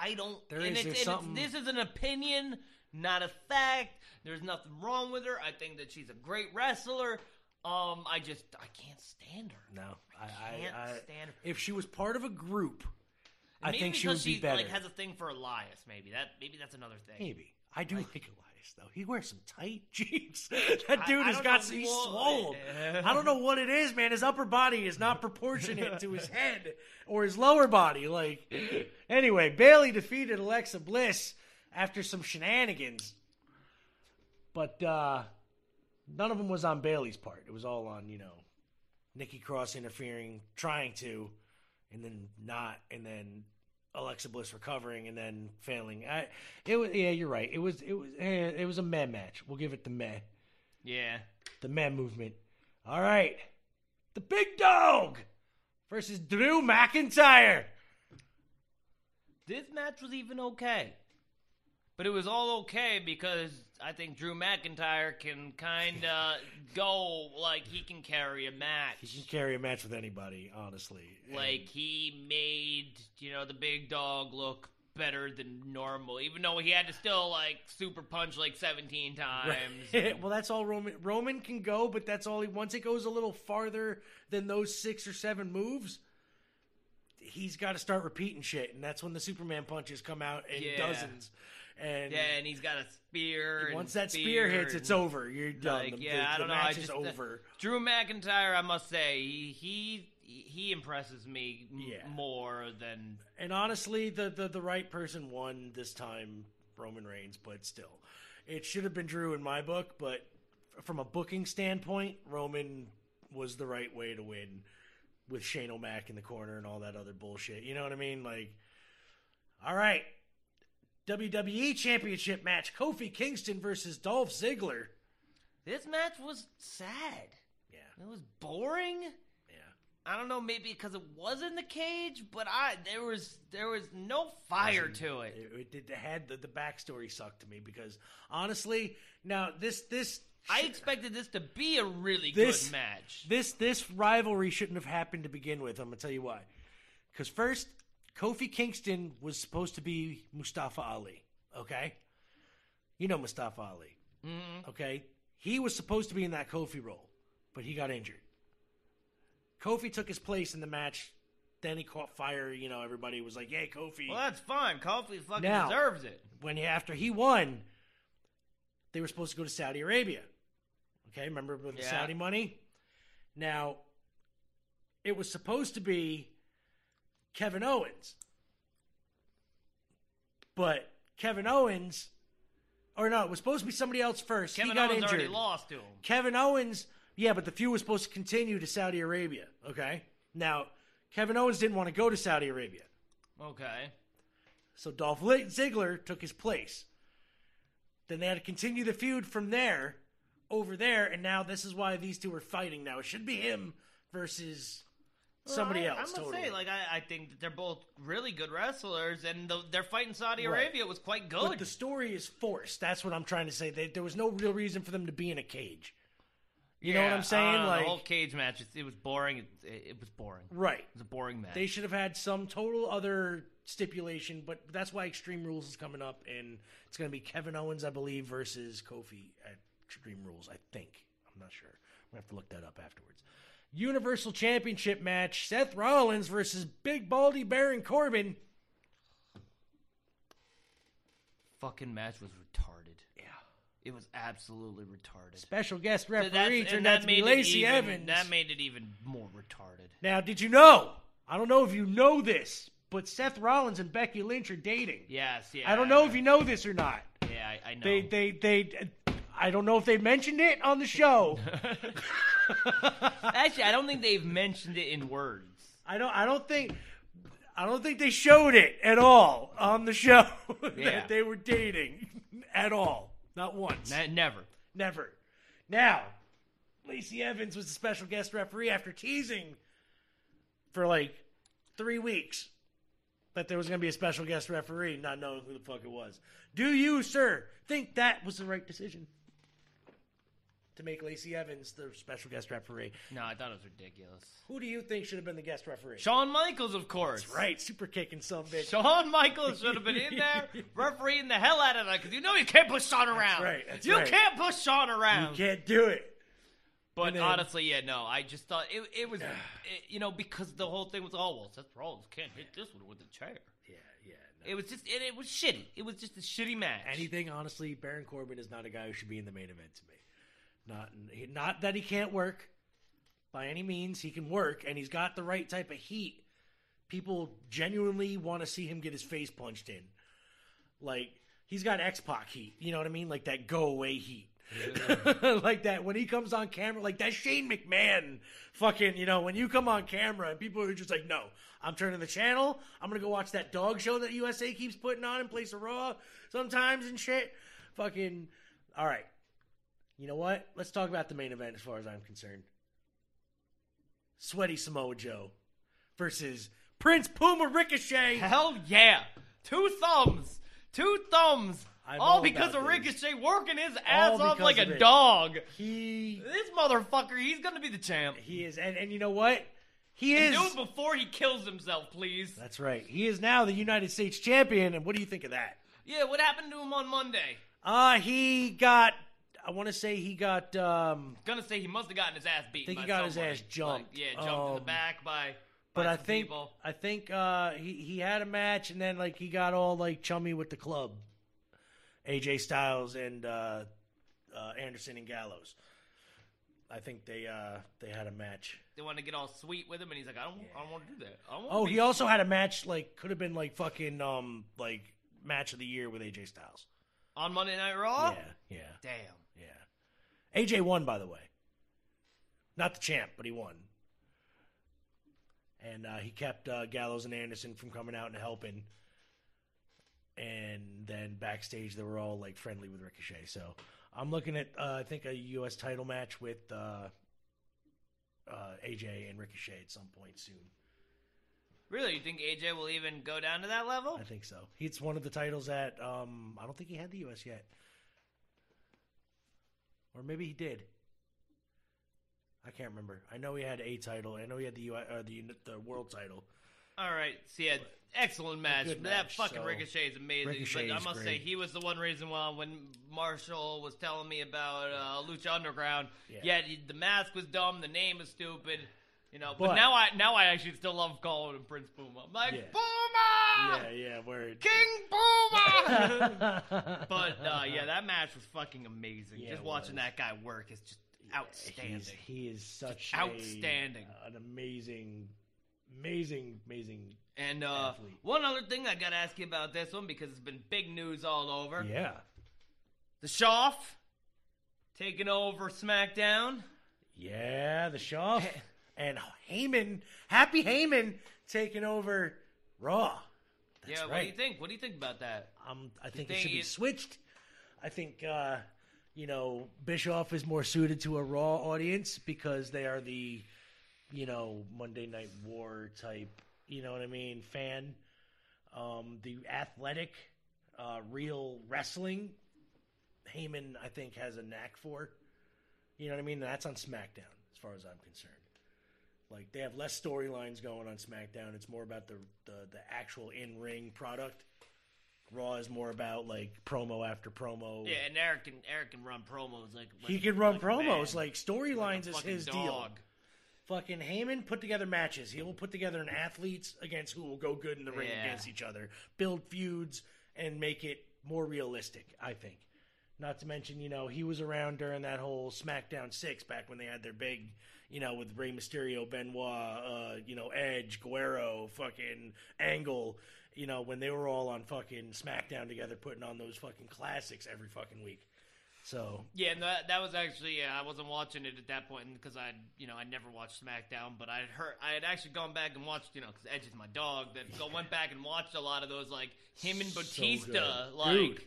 I don't.
There
and
is-
it's,
something-
it's, this is an opinion, not a fact. There's nothing wrong with her. I think that she's a great wrestler. Um, I just I can't stand her.
no, I,
can't
I, I
stand her.
if she was part of a group, I think she would be better.
Like has a thing for Elias. Maybe that. Maybe that's another thing.
Maybe I do like, Elias though. He wears some tight [LAUGHS] jeans. that dude
I
has got some, he's swole. I don't know what it is, man. His upper body is not proportionate to his head or his lower body. Like anyway, Bayley defeated Alexa Bliss after some shenanigans, but uh, none of them was on Bayley's part. It was all on you know Nikki Cross interfering, trying to, and then not, and then Alexa Bliss recovering and then failing. I, it was yeah, you're right. It was it was eh, it was a meh match. We'll give it the meh,
Yeah.
the meh movement. All right, the big dog versus Drew McIntyre.
This match was even okay. But it was all okay because I think Drew McIntyre can kind of [LAUGHS] go like he can carry a match.
He can carry a match with anybody, honestly. And-
Like he made, you know, the big dog look better than normal, even though he had to still like super punch like 17 times. [LAUGHS]
well, that's all Roman. Roman can go, but that's all he. Once it goes a little farther than those six or seven moves, he's got to start repeating shit, and that's when the Superman punches come out in
Yeah.
dozens. And
yeah, and he's got a spear.
once that spear hits, it's over. You're done.
Like,
the,
yeah,
the,
I don't know.
match
I
is
just,
over.
Drew McIntyre, I must say, he he, he impresses me m-
Yeah.
more than
And honestly, the, the the right person won this time, Roman Reigns. But still, it should have been Drew in my book. But from a booking standpoint, Roman was the right way to win with Shane O'Mac in the corner and all that other bullshit. You know what I mean? Like, all right, WWE Championship match: Kofi Kingston versus Dolph Ziggler.
this match was sad.
Yeah,
It was boring.
yeah.
I don't know, maybe because it was in the cage, but I there was there was no fire to it.
It, it, it had the, the backstory sucked to me because honestly, now this this
I expected this to be a really
This-
good match.
This this rivalry shouldn't have happened to begin with. I'm gonna tell you why. Because first, Kofi Kingston was supposed to be Mustafa Ali. Okay, you know Mustafa Ali.
Mhm.
Okay, he was supposed to be in that Kofi role, but he got injured. Kofi took his place in the match. Then he caught fire. You know, everybody was like, "Yay, Kofi!"
Well, that's fine. Kofi fucking
Now-
deserves it.
when he, after he won, they were supposed to go to Saudi Arabia. Okay, remember with the
Yeah.
Saudi money? Now, it was supposed to be Kevin Owens. But Kevin Owens, or no, it was supposed to be somebody else first.
Kevin
he got
Owens
injured.
already lost to him.
Kevin Owens, yeah, but the feud was supposed to continue to Saudi Arabia. Okay, now Kevin Owens didn't want to go to Saudi Arabia.
Okay.
So Dolph Ziggler took his place. Then they had to continue the feud from there over there, and now this is why these two are fighting. Now it should be him versus somebody
Well, I,
else.
I must
totally.
Gonna say, like, I, I think that they're both really good wrestlers, and the, their fight in Saudi
Right.
Arabia was quite good.
but the story is forced. That's what I'm trying to say. They, there was no real reason for them to be in a cage. You know what I'm saying?
Uh, I
like
the whole cage match, it, it was boring. It, it, was boring.
Right.
It was a boring match.
They should have had some total other stipulation, but that's why Extreme Rules is coming up, and it's going to be Kevin Owens, I believe, versus Kofi at Extreme Rules. I think. I'm not sure. We have to look that up afterwards. Universal Championship match: Seth Rollins versus Big Baldy Baron Corbin.
Fucking match was retarded.
Yeah.
It was absolutely retarded.
Special guest
So
referee
and
turned out to be Lacey
even-
Evans.
That made it even more retarded.
now, did you know? I don't know if you know this, but Seth Rollins and Becky Lynch are dating.
Yes, yeah.
I don't know if you know this or not.
Yeah, I, I know.
They, they, they. I don't know if they mentioned it on the show. [LAUGHS]
Actually, I don't think they've mentioned it in words.
I don't. I don't think. I don't think they showed it at all on the show [LAUGHS]
Yeah.
that they were dating [LAUGHS] at all. Not once.
Ne- never.
Never. Now, Lacey Evans was a special guest referee after teasing for like three weeks that there was going to be a special guest referee, not knowing who the fuck it was. Do you, sir, think that was the right decision to make Lacey Evans the special guest referee?
No, I thought it was ridiculous.
Who do you think should have been the guest referee?
Shawn Michaels, of course.
Right, super kicking some bitch.
Shawn Michaels should have been in there [LAUGHS] refereeing the hell out of that because you know you can't push Shawn around.
right, that's
you
right.
can't push Shawn around.
You can't do it.
But
then-
honestly, yeah, no. I just thought it, it was, [SIGHS] it, you know, because the whole thing was, oh well, Seth Rollins can't hit this one with a chair.
Yeah, yeah. no.
It was just, it, it was shitty. It was just a shitty match.
anything honestly baron corbin is not a guy who should be in the main event to me not not that he can't work. By any means he can work and he's got the right type of heat. People genuinely want to see him get his face punched in. Like he's got x-pac heat you know what i mean? Like that go away heat [LAUGHS] like that when he comes on camera like that shane mcmahon fucking you know when you come on camera and people are just like no i'm turning the channel. I'm gonna go watch that dog show that usa keeps putting on in place of raw sometimes and shit. Fucking all right you know what let's talk about the main event as far as i'm concerned sweaty samoa joe versus prince puma ricochet
Hell yeah. Two thumbs. Two thumbs. All
all
because of
this.
Ricochet working his ass off like
of
a
it.
dog.
he
This motherfucker, he's gonna be the champ.
he is and, and you know what he is
Do it before he kills himself, please.
That's right. He is now the United States champion, and what do you think of that?
Yeah, what happened to him on Monday?
Uh he got. I want to say he got. um
Gonna say he must have gotten his ass beat.
I Think he got his ass jumped.
Like, yeah, jumped in the
Um,
back by.
But I think
people.
I think uh he he had a match, and then like he got all like chummy with the club, AJ Styles and uh, uh Anderson and Gallows. I think they uh they had a match.
they want to get all sweet with him, and he's like, I don't, I don't want to do that. I don't
Oh, he also had a match like could have been like fucking um like match of the year with AJ Styles.
On Monday Night Raw.
Yeah, yeah.
Damn.
Yeah. AJ won, by the way. Not the champ, but he won. And uh, he kept uh, Gallows and Anderson from coming out and helping. And then backstage, they were all like friendly with Ricochet. So I'm looking at, uh, I think, a U.S. title match with uh, uh, AJ and Ricochet at some point soon.
Really, you think AJ will even go down to that level?
I think so. He's one of the titles that um, I don't think he had the U.S. yet, or maybe he did. I can't remember. I know he had a title. I know he had the U.S. Uh, the the world title.
All right, so yeah, excellent match. that
match,
fucking
so-
Ricochet is amazing.
Ricochet
but I must say, he was the one reason why when Marshall was telling me about uh, Lucha Underground,
Yeah.
yeah, he- the mask was dumb, the name was stupid. You know, but,
But-
now I now I actually still love calling him Prince Puma. I'm like
Yeah.
Puma,
Yeah, yeah. Word.
King Puma. [LAUGHS] but uh, yeah, that match was fucking amazing.
Yeah,
just watching
was.
that guy work is just outstanding.
He's, he is such
outstanding.
a, an amazing, amazing, amazing.
And uh, one other thing I gotta ask you about this one because it's been big news all over.
Yeah,
Bischoff taking over SmackDown.
yeah. The Shaw and Heyman, Happy Heyman taking over Raw. That's
yeah, what do you think? What do you think about that?
Um, I think it should be
is-
switched. I think uh, you know Bischoff is more suited to a Raw audience because they are the you know Monday Night War type. You know what I mean? Fan. Um, the athletic, uh, real wrestling. Heyman, I think, has a knack for. You know what I mean? That's on SmackDown, as far as I'm concerned. Like they have less storylines going on SmackDown. It's more about the the, the actual in ring product. Raw is more about like promo after promo.
Yeah, and Eric can Eric can run promos like,
he can run
like
promos.
man.
Like storylines
Like
is his
dog.
deal. Fucking Heyman put together matches. He will put together an athletes against who will go good in the ring
Yeah.
against each other, build feuds, and make it more realistic. I think. Not to mention, you know, he was around during that whole SmackDown six back when they had their big, you know, with Rey Mysterio, Benoit, uh, you know, Edge, Guerrero, fucking Angle. You know, when they were all on fucking SmackDown together, putting on those fucking classics every fucking week. So
Yeah, and that that was actually yeah, I wasn't watching it at that point because I you know I never watched SmackDown, but I had heard I had actually gone back and watched you know because Edge is my dog that go went back and watched a lot of those like him and [LAUGHS] Batista
good.
like
Dude.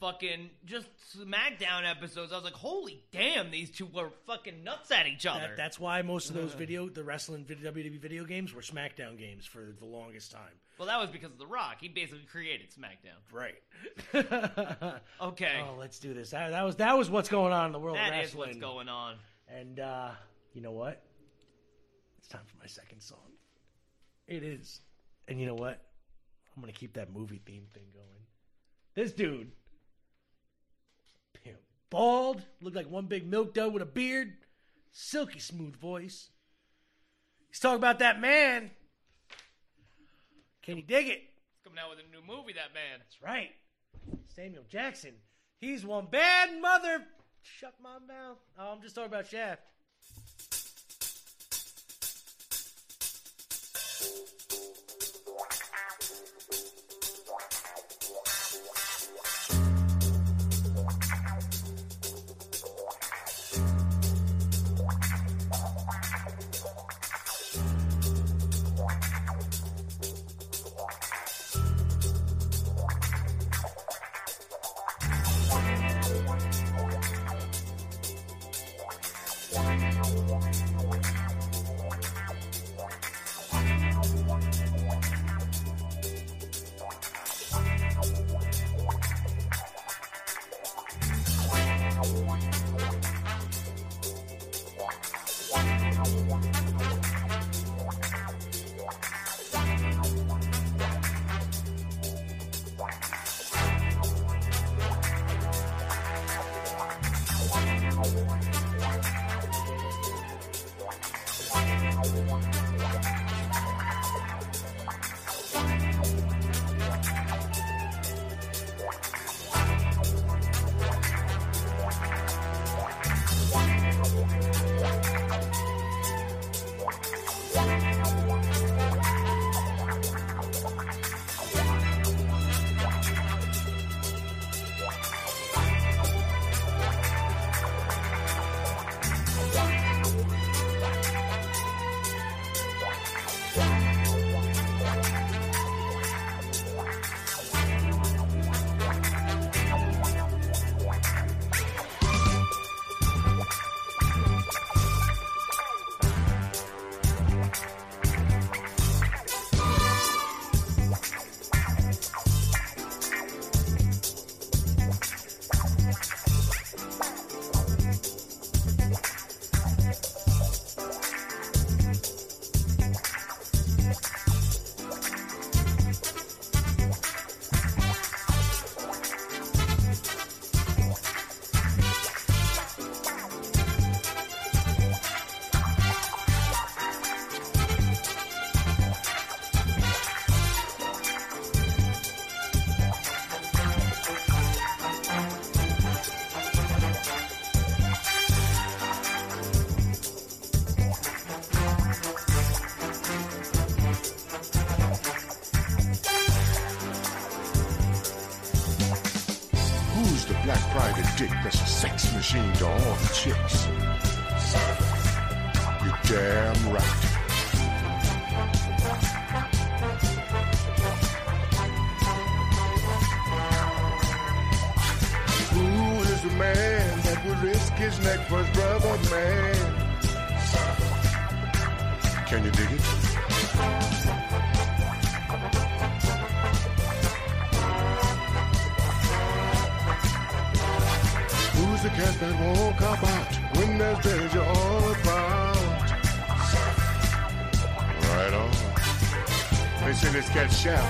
Fucking just SmackDown episodes. I was like, holy damn, these two were fucking nuts at each other.
that, that's why most of those video, the wrestling video, WWE video games were SmackDown games for the longest time.
well, that was because of The Rock. He basically created SmackDown.
Right. [LAUGHS]
Okay,
Oh, let's do this. That, that was that was what's going on in the world
that
of
is what's going on.
And uh, you know what? It's time for my second song. It is. And you know what? I'm gonna keep that movie theme thing going. This dude, pimp, bald, looked like one big milk dud with a beard, silky smooth voice. He's talking about that man. Can you dig it?
He's coming out with a new movie. That man.
That's right. Samuel Jackson. He's one bad mother. Shut my mouth. Oh, I'm just talking about Shaft.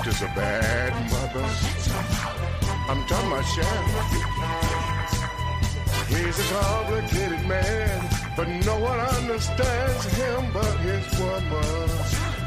Is a bad mother. I'm talking about Shaft. He's a complicated man, but no one understands him but his woman.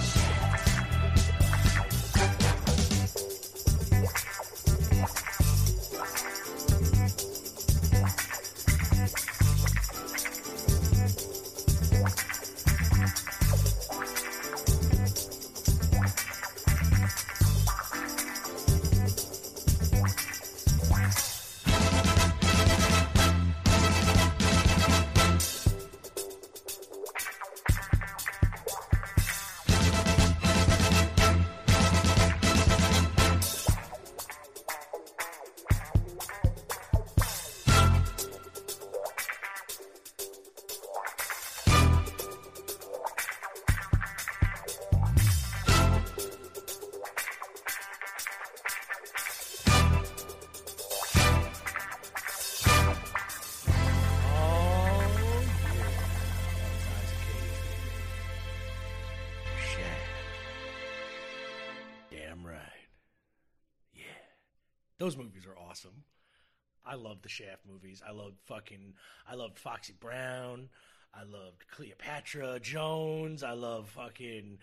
I love the Shaft movies. I loved fucking. I loved Foxy Brown. I loved Cleopatra Jones. I love fucking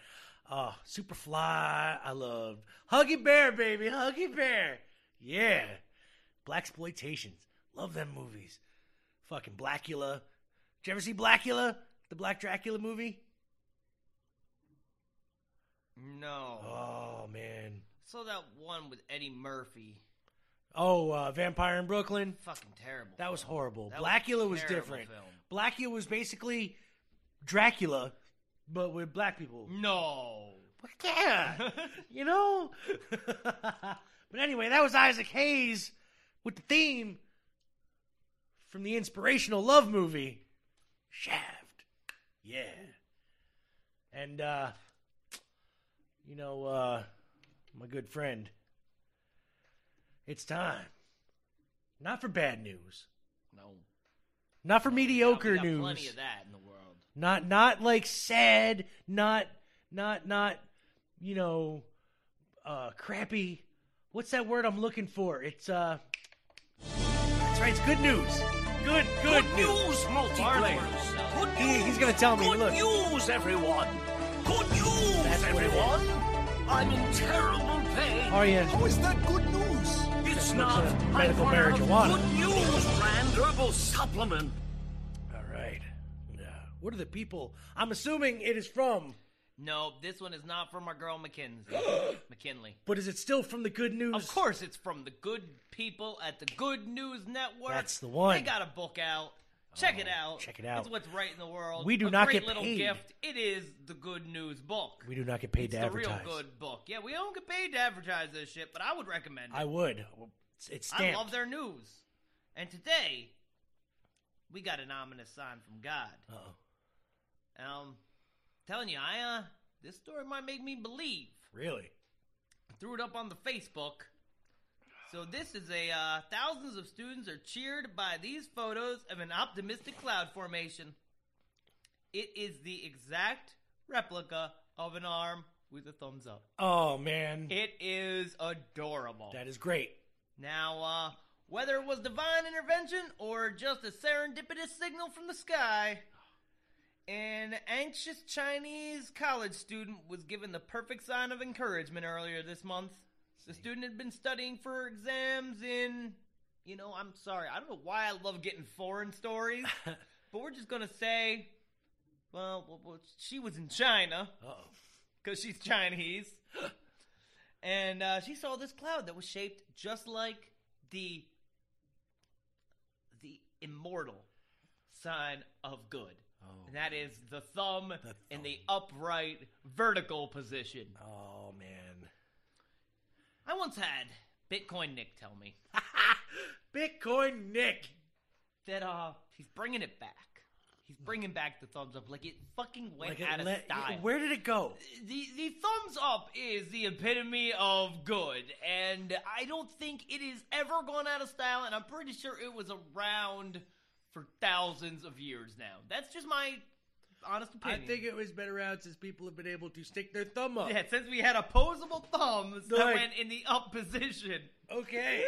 uh, Superfly. I loved Huggy Bear, baby, Huggy Bear. Yeah, Blaxploitations. Love them movies. Fucking Blackula. Did you ever see Blackula? The Black Dracula movie?
No.
Oh man.
saw that one with Eddie Murphy.
Oh, uh, Vampire in Brooklyn.
Fucking terrible.
That was
film.
horrible.
That
Blackula was,
terrible
different.
film.
Blackula was basically Dracula, but with black people.
No.
But Yeah, [LAUGHS] you know. [LAUGHS] but anyway, that was Isaac Hayes with the theme from the inspirational love movie Shaft. Yeah, and uh, you know, uh, my good friend, it's time. Not for bad news.
No.
Not for mediocre
we got
news.
Plenty of that in the world.
Not not like sad, not not not you know uh crappy. What's that word I'm looking for? It's uh That's right, it's good news. Good good, news.
multiplayer.
Good he, he's gonna tell me, look.
news, everyone! Good news,
That's
everyone! I'm in terrible pain.
Are you
How is that good news?
It's
Looks
not.
like
I'm
medical
on a
marijuana.
Good news brand herbal supplement.
all right. Yeah. What are the people I'm assuming it is from,
No, this one is not from our girl Mackenzie. [GASPS] McKinley.
but is it still from the good news?
Of course, it's from the good people at the Good News Network.
That's the one.
They got a book out. Check it
Oh,
out.
check it out.
It's what's right in the world.
We do
a
not
great
get
little
paid.
gift. It is the Good News book.
We do not get paid
it's
to
the
advertise.
real good book. Yeah, we don't get paid to advertise this shit, but I would recommend it.
I would. It's, it's
I love their news. And today, we got an ominous sign from God.
Uh-oh.
Um, telling you, I uh, this story might make me believe.
Really?
threw it up on the Facebook. So this is a uh, thousands of students are cheered by these photos of an optimistic cloud formation. It is the exact replica of an arm with a thumbs up.
Oh man.
It is adorable.
That is great.
Now, uh, whether it was divine intervention or just a serendipitous signal from the sky, an anxious Chinese college student was given the perfect sign of encouragement earlier this month. The student had been studying for exams in, you know, I'm sorry, I don't know why I love getting foreign stories, [LAUGHS] but we're just gonna say, well, well, well she was in China because she's Chinese. [LAUGHS] and uh, she saw this cloud that was shaped just like the the immortal sign of good.
Oh,
and that is the thumb
The
in the upright vertical position.
Oh man.
I once had Bitcoin Nick tell me [LAUGHS]
Bitcoin Nick.
that uh he's bringing it back. He's bringing back the thumbs up like it fucking went
Like,
out of
let-
style.
Where did it go?
the the thumbs up is the epitome of good, and I don't think it is ever gone out of style. And I'm pretty sure it was around for thousands of years now. That's just my honest opinion.
I think it was been around since people have been able to stick their thumb up.
yeah, since we had opposable thumbs that went in the up [LAUGHS] position.
Okay.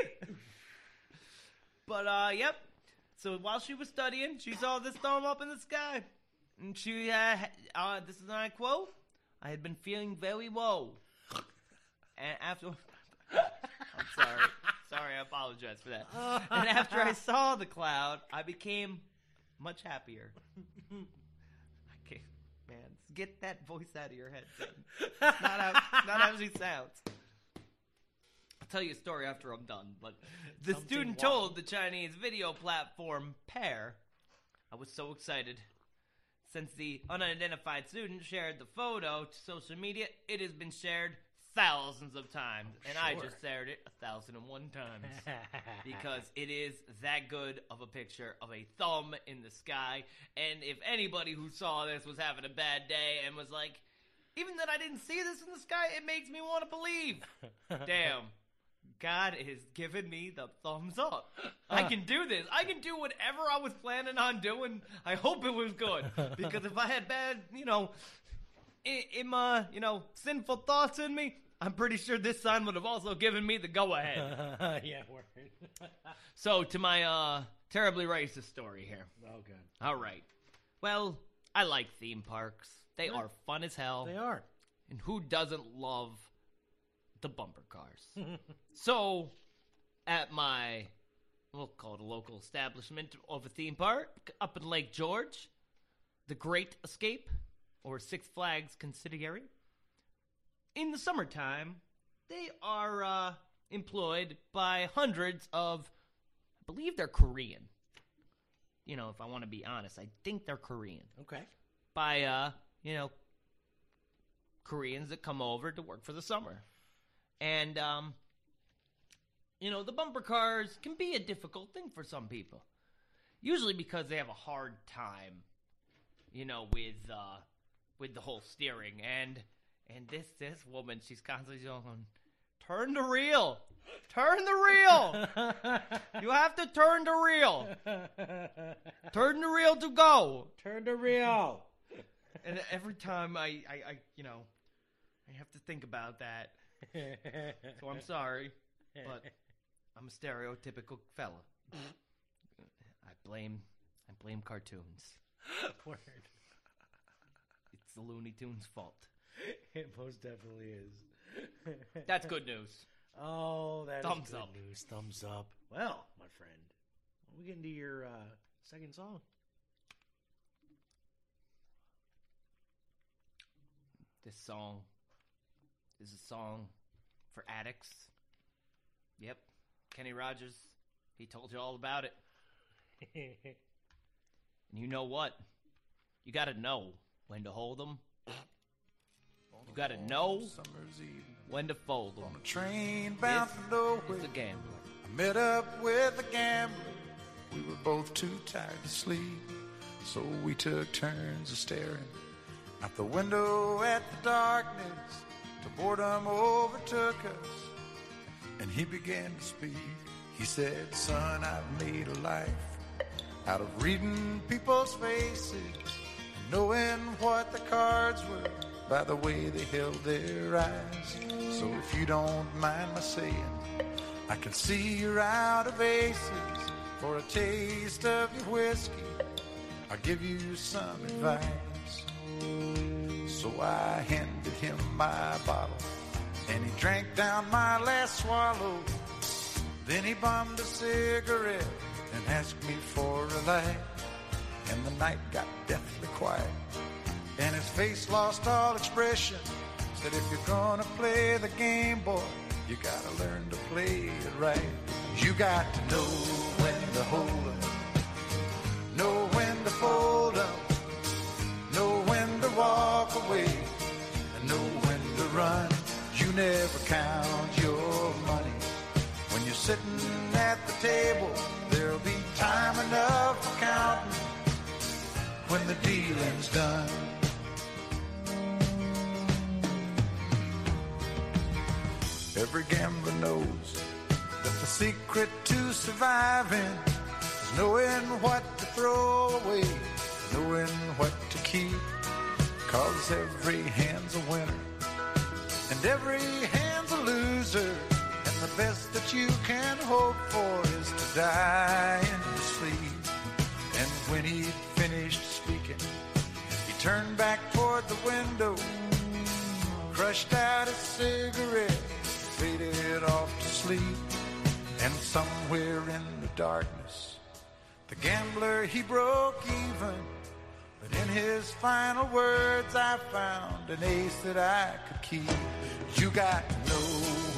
But uh, yep. So while she was studying, she saw this thumb up in the sky, and she uh, uh this is my quote: "I had been feeling very low, and after." [LAUGHS] I'm sorry, sorry, I apologize for that. And after I saw the cloud, I became much happier. [LAUGHS] Can't, man, get that voice out of your head. Sam. Not how, not how she sounds. I'll tell you a story after I'm done. But [LAUGHS] the
Something
student
wild.
told the Chinese video platform Pear, I was so excited. Since the unidentified student shared the photo to social media, it has been shared thousands of times. And I just shared it a thousand and one times. [LAUGHS] because it is that good of a picture of a thumb in the sky. And if anybody who saw this was having a bad day and was like, even that I didn't see this in the sky, it makes me want to believe. [LAUGHS] Damn. God is giving me the thumbs up. [LAUGHS] I can do this. I can do whatever I was planning on doing. I hope it was good. [LAUGHS] Because if I had bad, you know, in, in my, you know, sinful thoughts in me, I'm pretty sure this sign would have also given me the go ahead. [LAUGHS]
yeah, word.
so to my uh terribly racist story here.
oh, good.
All right. Well, I like theme parks. They are fun as hell.
They are.
And who doesn't love the bumper cars? So, at my, we'll call it a local establishment of a theme park up in Lake George, the Great Escape, or Six Flags Consigliere, in the summertime, they are uh, employed by hundreds of, I believe they're Korean. You know, if I want to be honest, I think they're Korean
Okay.
by uh, you know, Koreans that come over to work for the summer. And um you know, the bumper cars can be a difficult thing for some people. Usually because they have a hard time, you know, with uh with the whole steering and and this this woman, she's constantly going, Turn the reel. Turn the reel. [LAUGHS] you have to turn the reel. Turn the reel to go.
Turn the reel. [LAUGHS]
And every time I, I, I, you know, I have to think about that. So I'm sorry, but I'm a stereotypical fella. I blame, I blame cartoons. [LAUGHS]
Word.
It's the Looney Tunes' fault.
It most definitely is. [LAUGHS]
That's good news.
Oh, that's
Thumbs
good
up.
news. Thumbs up. Well, my friend, we get into your uh, second song.
This song is a song for addicts. Yep, Kenny Rogers. He told you all about it. [LAUGHS] And you know what? You got to know when to hold them. You got to know when to fold them.
On a train bound
This
for nowhere.
is a gambler.
I met up with a gambler. We were both too tired to sleep, so we took turns of staring out the window at the darkness. Till boredom overtook us, and he began to speak. He said, "Son, I've made a life out of reading people's faces, knowing what the cards were by the way they held their eyes. So if you don't mind my saying." I can see you're out of aces for a taste of your whiskey. I'll give you some advice. So I handed him my bottle and he drank down my last swallow. Then he bummed a cigarette and asked me for a light. And the night got deathly quiet and his face lost all expression. Said, if you're gonna play the game, boy, you gotta learn to play it right. You got to know when to hold 'em, know when to fold 'em, know when to walk away, and know when to run. You never count your money. When you're sitting at the table, there'll be time enough for counting when the dealing's done. Every gambler knows that the secret to surviving is knowing what to throw away, knowing what to keep. Cause every hand's a winner, and every hand's a loser. And the best that you can hope for is to die in your sleep. And when he'd finished speaking, he turned back toward the window, crushed out a cigarette, faded off to sleep. And somewhere in the darkness, the gambler he broke even. In his final words, I found an ace that I could keep. You got to know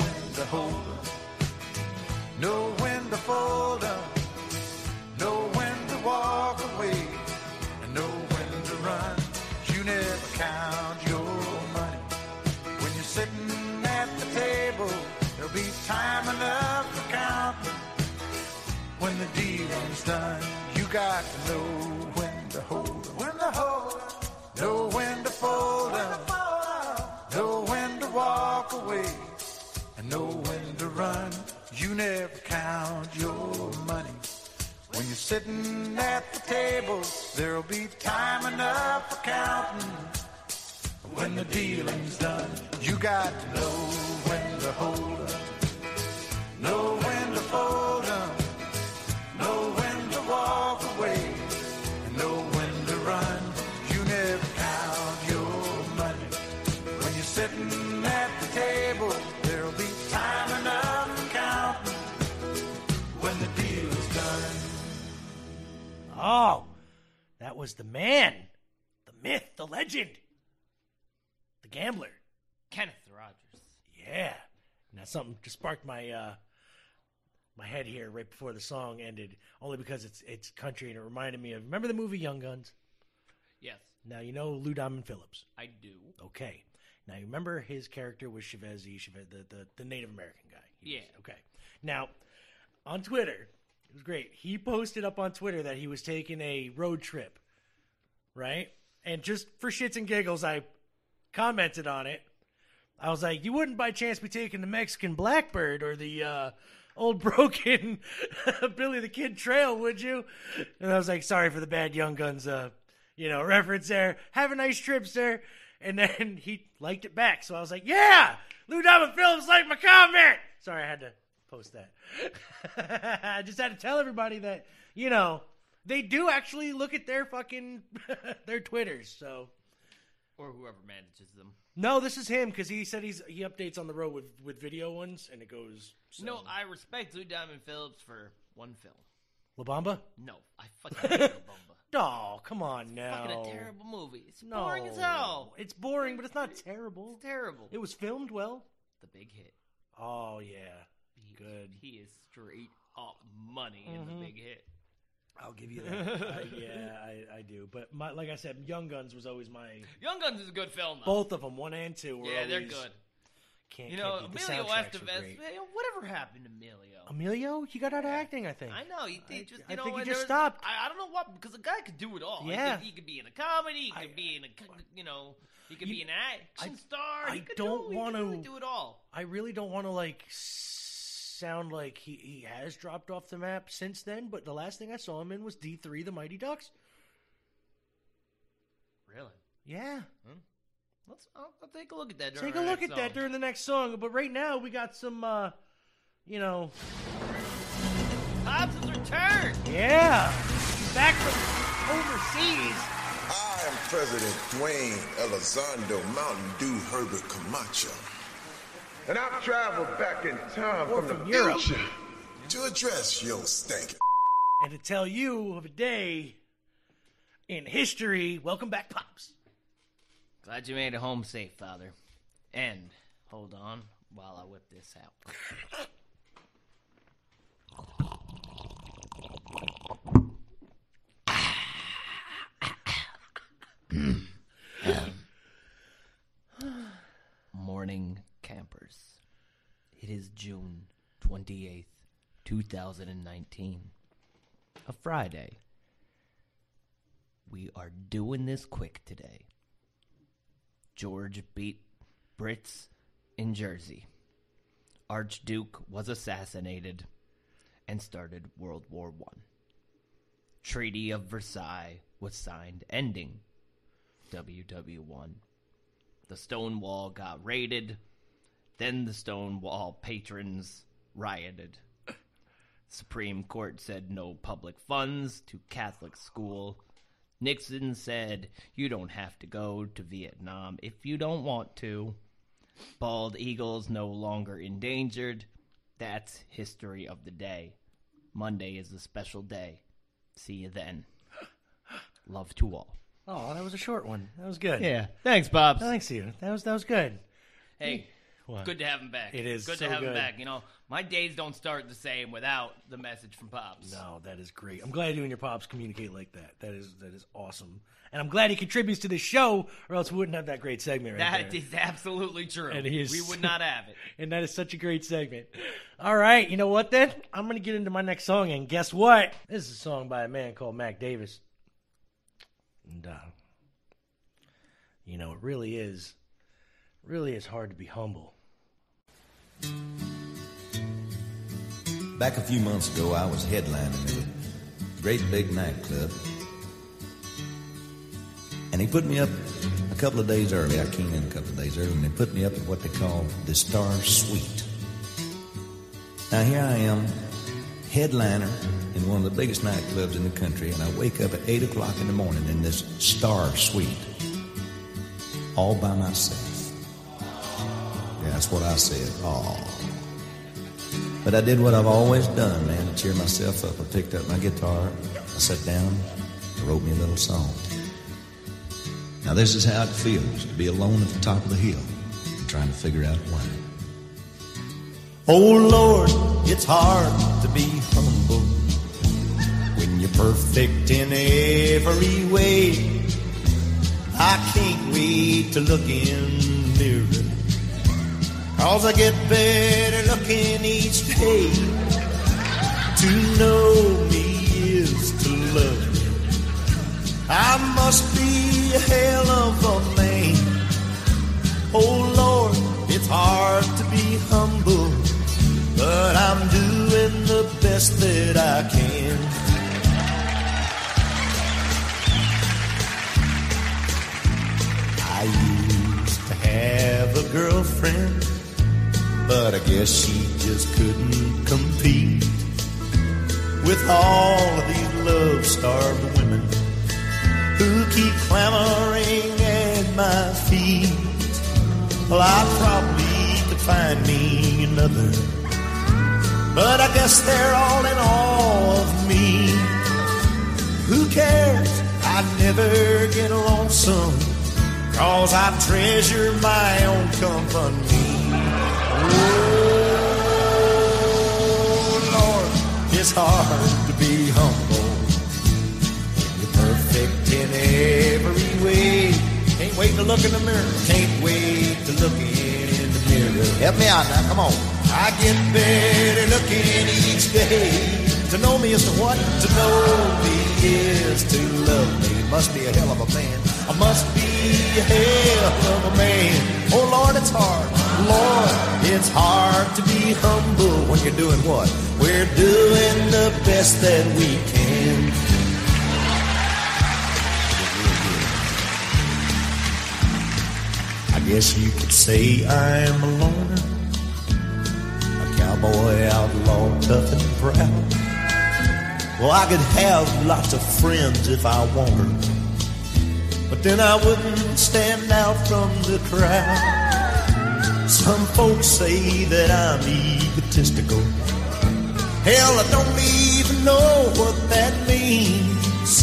when to hold hold 'em, know when to fold fold 'em, know when to walk away, and know when to run. You never count your money when you're sitting at the table. There'll be time enough for counting when the dealing's done. You got to know sitting at the table, there'll be time enough for counting when the dealing's done. You got to know when to hold up, know when to fold
Oh, that was the man, the myth, the legend, the gambler.
Kenneth Rogers.
Yeah. Now something just sparked my uh my head here right before the song ended, only because it's it's country and it reminded me of remember the movie Young Guns?
Yes,
Now you know Lou Diamond Phillips.
I do.
Okay. Now you remember his character was Chavez, Chavez the, the the Native American guy. He was-
Yeah.
okay. Now on Twitter, it was great. He posted up on Twitter that he was taking a road trip, right? And just for shits and giggles, I commented on it. I was like, "You wouldn't by chance be taking the Mexican Blackbird or the uh, old [LAUGHS] broken [LAUGHS] Billy the Kid Trail, would you?" And I was like, "Sorry for the bad Young Guns, uh, you know, reference there. Have a nice trip, sir." And then [LAUGHS] he liked it back, so I was like, "Yeah, Lou Diamond Phillips liked my comment." Sorry, I had to post that. [LAUGHS] I just had to tell everybody that you know they do actually look at their fucking [LAUGHS] their twitters. So
Or whoever manages them.
no, this is him because he said he's he updates on the road with with video ones, and it goes. So.
No, I respect Lou Diamond Phillips for one film.
La Bamba.
No, I fucking hate La Bamba. [LAUGHS]
Oh, come on now.
Fucking a terrible movie. It's
No,
boring as hell.
It's boring, but it's not terrible.
It's terrible.
It was filmed well.
the big hit.
Oh yeah,
He-
good.
He is straight up money in
Mhm.
the big hit.
I'll give you that. I, yeah, I, I do. But my, like I said, Young Guns was always my
Young Guns is a good film, though.
both of them, one and two. Were
yeah, they're good.
Can't,
You know,
can't
Emilio Estevez. Whatever happened to Emilio?
Emilio, he got out of acting. I think.
I know he, he
I-
just.
I
You know,
think he just
was-
stopped.
I, I don't know what because the guy could do it all.
Yeah.
he could, be in a comedy. He could
I-
be in a, you know, he could
You-
be an action
I-
star.
I
he could
don't
do,
wanna-
really do it all.
I really don't want to like sound like he, he has dropped off the map since then, but the last thing I saw him in was D three, the Mighty Ducks.
Really?
Yeah,
Let's. I'll, I'll take a look at that.
take
during
a
our
look
next
at that during the next song. But right now we got some, uh, you know,
Hobbs has returned.
yeah, he's back from overseas.
I am President Dwayne Elizondo Mountain Dew Herbert Camacho. And I've traveled back in time
Or
from,
from
the
Europe.
future to address your stank.
and to tell you of a day in history. Welcome back, pops.
Glad you made it home safe, Father. And hold on while I whip this out. [LAUGHS] Morning campers. It is June 28th, 2019. A Friday. We are doing this quick today. George beat Brits in Jersey. Archduke was assassinated and started World War One. Treaty of Versailles was signed, ending WW1. The Stonewall got raided. Then the Stonewall patrons rioted. Supreme Court said no public funds to Catholic school. Nixon said you don't have to go to Vietnam if you don't want to. Bald eagles no longer endangered. That's history of the day. Monday is a special day. See you then. Love to all.
Oh, that was a short one. That was good.
Yeah. Thanks, Bob.
Thanks, you. That was that was good.
Hey,
What?
good to have him back.
It is
good
so
to have him back. You know, my days don't start the same without the message from Pops.
No, that is great. I'm glad you and your pops communicate like that. That is that is awesome. And I'm glad he contributes to the show, or else we wouldn't have that great segment right
That
there.
is absolutely true.
And he is-
we would not have it. [LAUGHS]
and that is such a great segment. All right, you know what then? I'm going to get into my next song, and guess what? This is a song by a man called Mac Davis. And, uh, you know, it really is, really is hard to be humble.
Back a few months ago, I was headlining at a great big nightclub. And he put me up a couple of days early. I came in a couple of days early, and they put me up at what they call the Star Suite. Now here I am, headliner in one of the biggest nightclubs in the country, and I wake up at eight o'clock in the morning in this Star Suite, all by myself. That's what I said. Oh. But I did what I've always done, man, to cheer myself up. I picked up my guitar, I sat down, I wrote me a little song. Now this is how it feels to be alone at the top of the hill and trying to figure out why. Oh Lord, it's hard to be humble when you're perfect in every way. I can't wait to look in. Cause I get better looking each day. To know me is to love me. I must be a hell of a man. Oh Lord, it's hard to be humble, but I'm doing the best that I can. I used to have a girlfriend, but I guess she just couldn't compete with all of these love starved women who keep clamoring at my feet. Well, I probably could find me another, but I guess they're all in awe of me. Who cares? I never get lonesome, cause I treasure my own company. It's hard to be humble. You're perfect in every way. Can't wait to look in the mirror. Can't wait to look in the mirror. Help me out now, come on. I get better looking each day. To know me is to what? To know me is to love me. Must be a hell of a man. I must be a hell of a man. Oh Lord, it's hard. Lord, it's hard to be humble when you're doing what? We're doing the best that we can. I guess you could say I'm a loner, a cowboy outlaw, tough and proud. Well, I could have lots of friends if I wanted, but then I wouldn't stand out from the crowd. Some folks say that I'm egotistical. Hell, I don't even know what that means.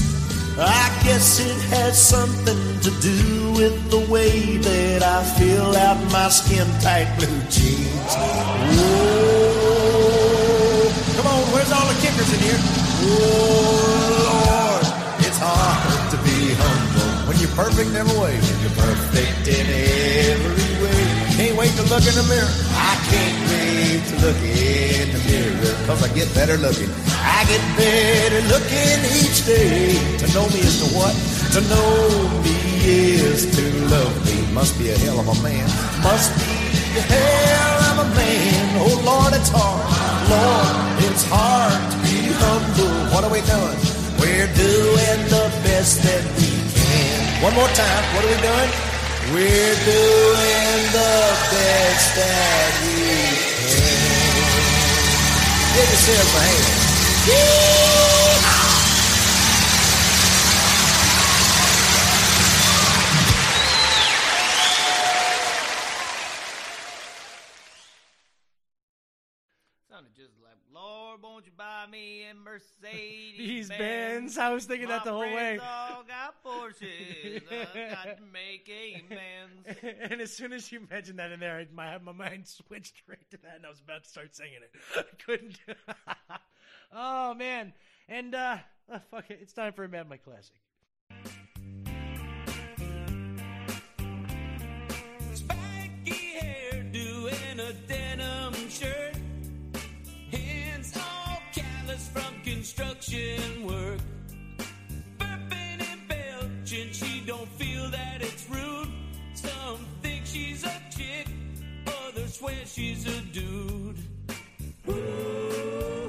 I guess it has something to do with the way that I fill out my skin tight blue jeans. Whoa. Come on, where's all the kickers in here? Oh, Lord, it's hard to be humble when you're perfect in every way. When you're perfect in every wait to look in the mirror. I can't wait to look in the mirror because I get better looking. I get better looking each day. To know me is to what? To know me is to love me. Must be a hell of a man. Must be a hell of a man. Oh Lord, it's hard. Lord, it's hard to be humble. What are we doing? We're doing the best that we can. One more time. What are we doing? We're doing the best that we can. Give yourself a hand.
Sounded just like, Lord, won't you buy me a Mercedes?
These bands, I was thinking that the whole way.
All got Porsches. I got to make amends. [LAUGHS]
and as soon as you mentioned that in there, I- my my mind switched right to that, and I was about to start singing it. [LAUGHS] I couldn't. [LAUGHS] oh man! And uh, uh, fuck it, it's time for a Mad Mike classic.
Spiky hairdo and a denim shirt. Construction work. Burping and belching, she don't feel that it's rude. Some think she's a chick, others swear she's a dude. Ooh,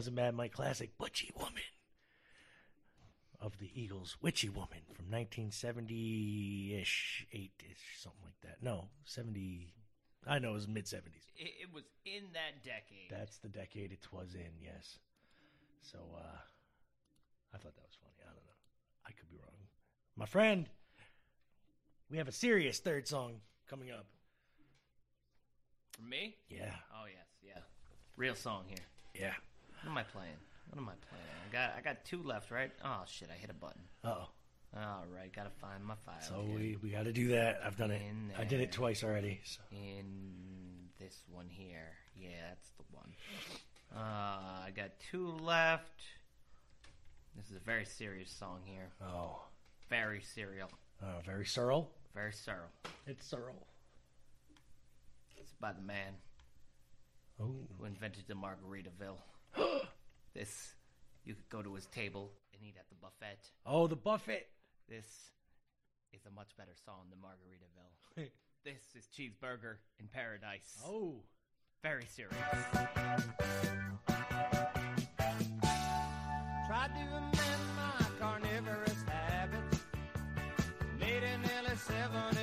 was a Mad Mike classic, Butchie Woman. Of the Eagles, Witchy Woman from 1970 ish, 8 ish, something like that. No, 70. I know it was mid 70s.
It, it was in that decade.
That's the decade it was in, yes. So, uh, I thought that was funny. I don't know. I could be wrong. My friend, we have a serious third song coming up.
For me?
Yeah.
Oh yes, yeah. Real song here.
Yeah.
What am I playing? What am I playing? I got I got two left, right? Oh shit! I hit a button.
Uh oh.
All right, gotta find my file.
So
here.
we, we got to do that. I've done it.
In
I did it twice already. So.
in this one here. Yeah, that's the one. Uh, I got two left. This is a very serious song here.
Oh.
Very serial.
Uh, very Searle.
Very Searle.
It's Searle.
It's by the man
Oh.
who invented the Margaritaville. [GASPS] this, you could go to his table and eat at the buffet.
Oh, the buffet.
This is a much better song than Margaritaville. [LAUGHS] this is Cheeseburger in Paradise.
Oh.
Very serious.
Tried to amend my carnivorous habits. Made it nearly 70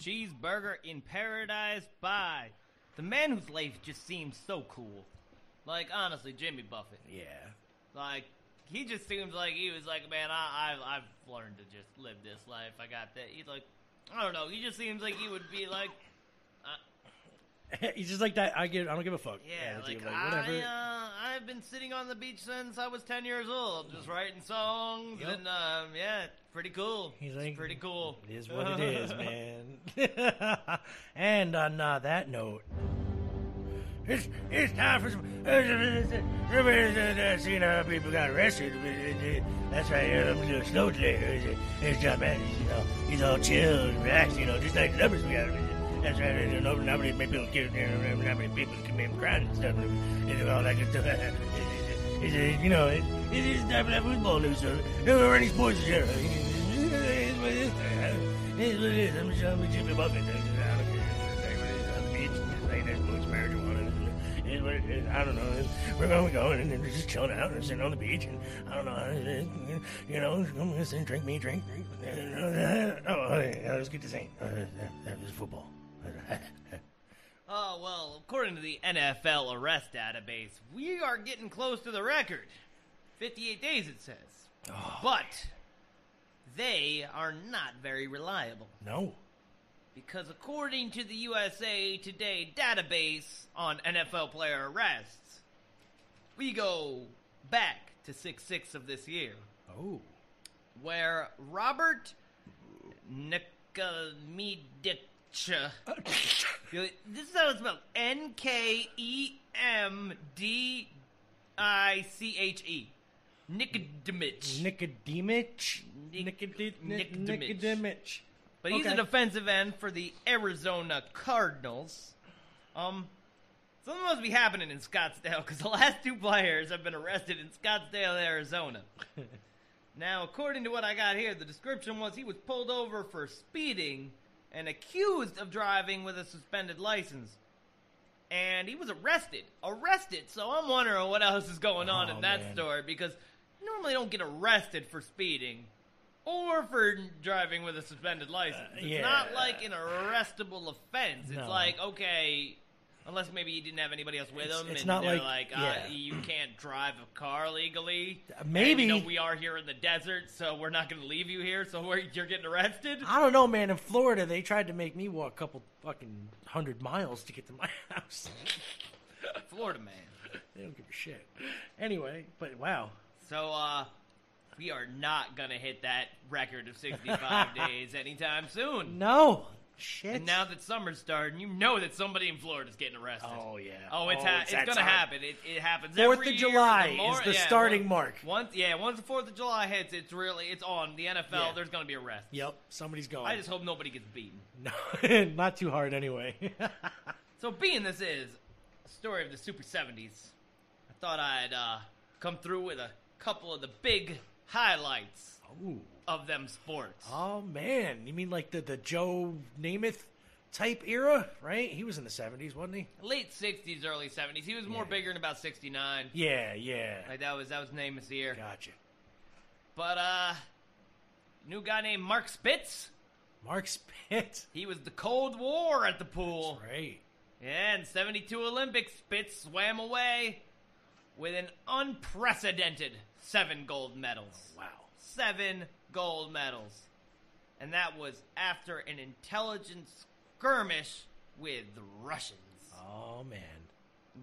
Cheeseburger in Paradise by the man whose life just seems so cool. Like honestly, Jimmy Buffett.
Yeah.
Like he just seems like he was like, man, I, I've I've learned to just live this life. I got that. He's like, I don't know. He just seems like he would be like, [LAUGHS]
He's just like that. I give. I don't give a fuck.
yeah,
Attitude,
like,
whatever.
I uh, I've been sitting on the beach since I was ten years old, just writing songs,
Yep.
and um, yeah, pretty cool.
He's
It's
like,
pretty cool.
It is what it is, man. [LAUGHS] and on uh, that note, it's, it's time for some. Seen how people got arrested. That's right. I'm doing snow today. It's John Madden. You know, he's all chill and relaxed. You know, just like the numbers we got. That's right. Don't know. Not many people get, not many people be crying and stuff, and all that good stuff. It's, it's, you know, it, it is type of that football news, sir. Or any sports, sir. It's I don't know. We're going to go and then just chilling out and sitting on the beach, and I don't know. You know, come and sit, drink me, drink, drink. [LAUGHS] Oh, yeah, let's get to. Uh, that, that was football. [LAUGHS]
Oh, well, according to the NFL arrest database, we are getting close to the record. 58 days, it says. but they are not very reliable.
No.
Because according to the USA Today database on NFL player arrests, we go back to 6 6 of this year,
Oh.
where Robert Nikomedic. [LAUGHS] this is how it's spelled N K E M D I C H E. Nikodimich.
Nicodemich?
Nicod-
Nicodemich.
Nicodemich.
Nicodemich.
But he's a
Okay.
defensive end for the Arizona Cardinals. Um, something must be happening in Scottsdale because the last two players have been arrested in Scottsdale, Arizona. [LAUGHS] now, according to what I got here, the description was he was pulled over for speeding and accused of driving with a suspended license. And he was arrested. Arrested. So I'm wondering what else is going on
Oh,
in that
man.
story because normally don't get arrested for speeding or for driving with a suspended license. it's
Uh, yeah.
not like an arrestable offense. It's
No.
like okay, unless maybe he didn't have anybody else with
It's-
him,
it's
and
not
they're
like-
like, uh,
yeah.
you can't drive a car legally.
Maybe.
And, you know, we are here in the desert, so we're not going to leave you here. So [LAUGHS] we're, you're getting arrested.
I don't know, man. In Florida, they tried to make me walk a couple fucking hundred miles to get to my [LAUGHS] house.
Florida man.
they don't give a shit. Anyway, but wow.
So uh, we are not going to hit that record of 65 [LAUGHS] days anytime soon.
No. Shit.
And now that summer's starting, you know that somebody in Florida's getting arrested.
Oh, yeah.
Oh, it's
Oh,
ha-
it's
it's, gonna
time.
happen. It, it happens.
Fourth
every
of
year.
July
more-
is the
yeah,
starting
once-
mark.
Once, yeah, once the Fourth of July hits, it's really it's on the NFL.
Yeah.
There's gonna be arrests.
Yep, somebody's going.
I just hope nobody gets beaten. [LAUGHS]
No, [LAUGHS] not too hard anyway.
So, being this is a story of the Super 70s, I thought I'd uh, come through with a couple of the big highlights
Ooh.
of them sports.
Oh man, you mean like the the Joe Namath type era, right? He was in the seventies, wasn't he?
Late 60s, early 70s. He was more
Yeah.
bigger in about 69.
Yeah, yeah.
Like that was that was Namath's year.
Gotcha.
But uh, new guy named Mark Spitz.
Mark Spitz.
He was the Cold War at the pool.
Right.
Yeah, in 72 Olympics, Spitz swam away with an unprecedented seven gold medals.
Oh, wow.
Seven gold medals. And that was after an intelligence skirmish with the Russians.
Oh man.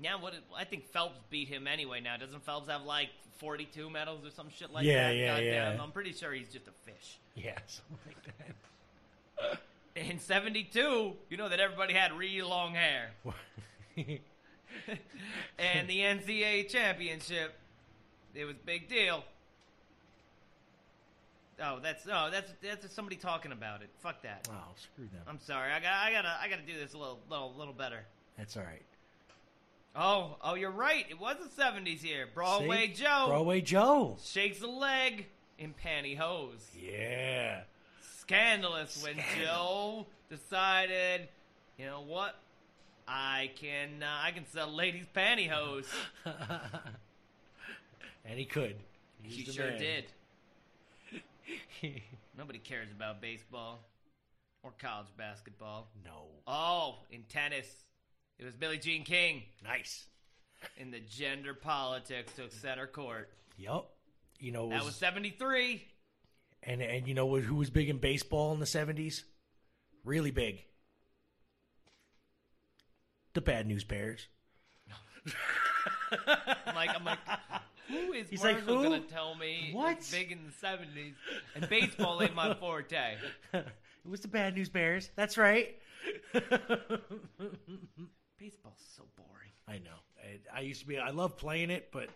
Now, what? I think Phelps beat him anyway. Now, doesn't Phelps have like 42 medals or some shit like
Yeah,
that?
yeah,
Goddamn,
yeah.
I'm pretty sure he's just a fish.
Yeah, [LAUGHS] something like that. [LAUGHS]
In 72, you know that everybody had really long hair. [LAUGHS] and the NCAA championship, it was a big deal. Oh, that's oh, that's that's somebody talking about it. Fuck that.
wow, screw them.
I'm sorry. I got I gotta I gotta do this a little little little better.
That's all right.
Oh, oh, you're right. It was the 70s here. Broadway
See?
Joe
Broadway Joe.
shakes a leg in pantyhose.
Yeah.
Scandalous when Joe decided, you know what? I can uh, I can sell ladies pantyhose. [LAUGHS]
And he could.
He
He's the
sure
man.
did. [LAUGHS] Nobody cares about baseball or college basketball.
no.
Oh, in tennis, it was Billie Jean King
Nice.
in the gender politics took center court.
Yup. You know, it
That was 73.
and and you know who was big in baseball in the seventies? Really big. The Bad News Bears. [LAUGHS]
I'm like, I'm like, who is
He's like,
Marshall
who?
gonna tell me
What?
big in the 70s? And baseball ain't my forte. [LAUGHS]
it was the Bad News Bears. That's right. [LAUGHS]
Baseball's so boring.
I know. I, I used to be. I love playing it, but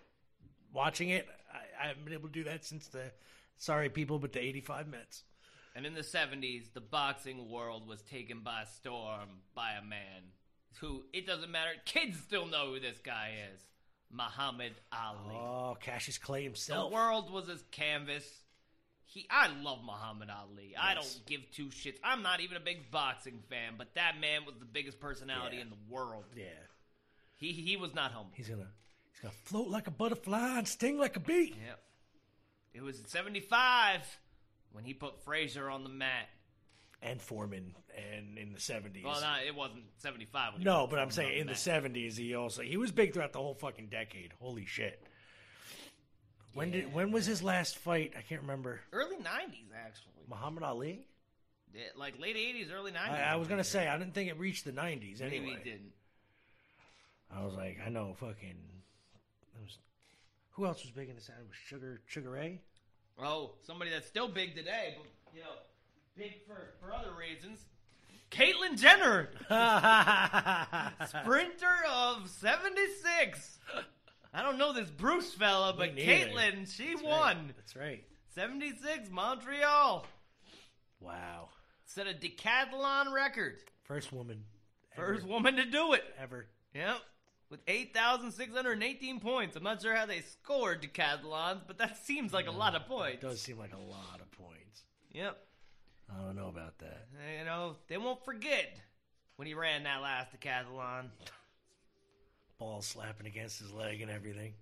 watching it, I, I haven't been able to do that since the. Sorry, people, but the '85 Mets.
And in the 70s, the boxing world was taken by storm by a man who, it doesn't matter, kids still know who this guy is Muhammad Ali.
Oh, Cassius Clay himself.
the world was his canvas. He, I love Muhammad Ali. I don't give two shits. I'm not even a big boxing fan, but that man was the biggest personality
Yeah.
in the world.
Yeah.
He he was not humble.
He's gonna he's gonna float like a butterfly and sting like a bee.
Yep. It was in 75 when he put Frazier on the mat.
And Foreman and in the seventies.
Well, no, it wasn't 75. When
no, but I'm saying
on
in the seventies he also he was big throughout the whole fucking decade. Holy shit. When did when was his last fight? I can't remember.
Early 90s, actually.
Muhammad Ali?
Yeah, like late 80s, early 90s.
I, I was gonna say I didn't think it reached the nineties
Maybe
anyway.
he didn't.
I was like, I know fucking there was, who else was big in the sound? Was Sugar Sugar Ray?
Oh, somebody that's still big today, but, you know, big for, for other reasons. Caitlyn Jenner, [LAUGHS] sprinter of 76. I don't know this Bruce fella, but. Caitlyn, she
That's
won.
right. That's right.
76, Montreal.
Wow.
Set a decathlon record.
First woman.
First
ever,
woman to do it.
ever.
Yep. With 8,618 points. I'm not sure how they scored decathlons, but that seems like a lot of points.
It does seem like a lot of points.
Yep.
I don't know about that.
Uh, you know, they won't forget when he ran that last decathlon.
Ball slapping against his leg and everything.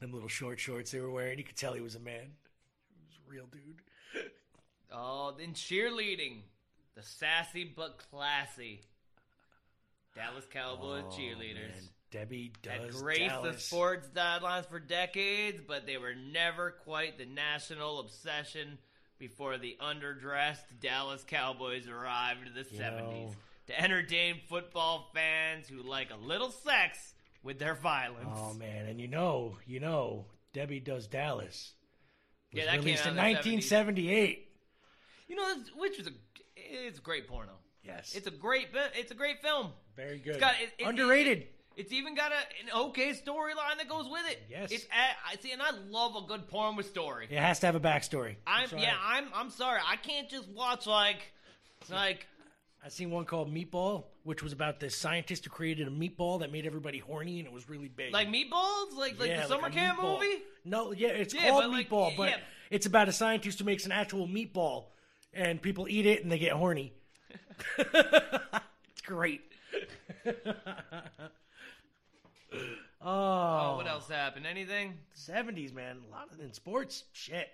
Them little short shorts they were wearing, you could tell he was a man. He was a real dude.
Oh, then cheerleading. The sassy but classy Dallas Cowboys
Oh,
cheerleaders.
man. Debbie
Had
does
graced the
Dallas.
sports guidelines for decades, but they were never quite the national obsession before the underdressed Dallas Cowboys arrived in the
You
70s
know-
to entertain football fans who like a little sex with their violence.
Oh man, and you know, you know, Debbie does Dallas. Was
Yeah, that came
released
out
in
in the 70s.
1978.
You know, which is a it's a great porno.
Yes,
It's a great it's a great film.
very good.
It's got it, it-
Underrated.
it- it's even got a, an okay storyline that goes with it.
Yes.
It's a- I see, and I love a good porn with story.
it has to have a backstory.
I'm yeah, I'm I'm sorry. I can't just watch like like
I seen one called Meatball, which was about this scientist who created a meatball that made everybody horny, and it was really big.
like meatballs, like like
Yeah,
the summer
a
camp
meatball.
movie.
No, yeah, it's
Yeah,
called
but like,
Meatball,
yeah,
but
yeah.
it's about a scientist who makes an actual meatball, and people eat it and they get horny. [LAUGHS] [LAUGHS] it's great. [LAUGHS] oh,
Oh, what else happened? Anything?
Seventies, man. A lot of in sports. Shit.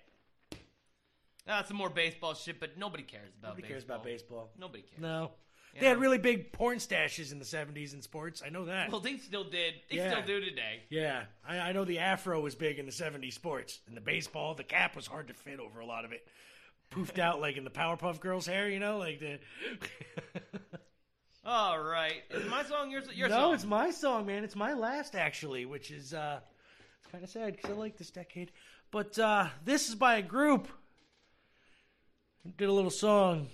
Ah, some more baseball shit, but nobody cares about baseball.
Nobody
baseball.
cares about baseball.
Nobody cares.
No.
You
They had really big porn stashes in the seventies in sports. I know that.
Well, they still did. They
Yeah.
still do today.
Yeah, I, I know the afro was big in the '70s sports. In the baseball, the cap was hard to fit over a lot of it. Poofed [LAUGHS] out like in the Powerpuff Girls' hair, you know, like the.
All right, is my song yours? Your
no,
song?
it's my song, man. It's my last actually, which is uh, it's kind of sad because I like this decade. But uh, this is by a group. Did a little song.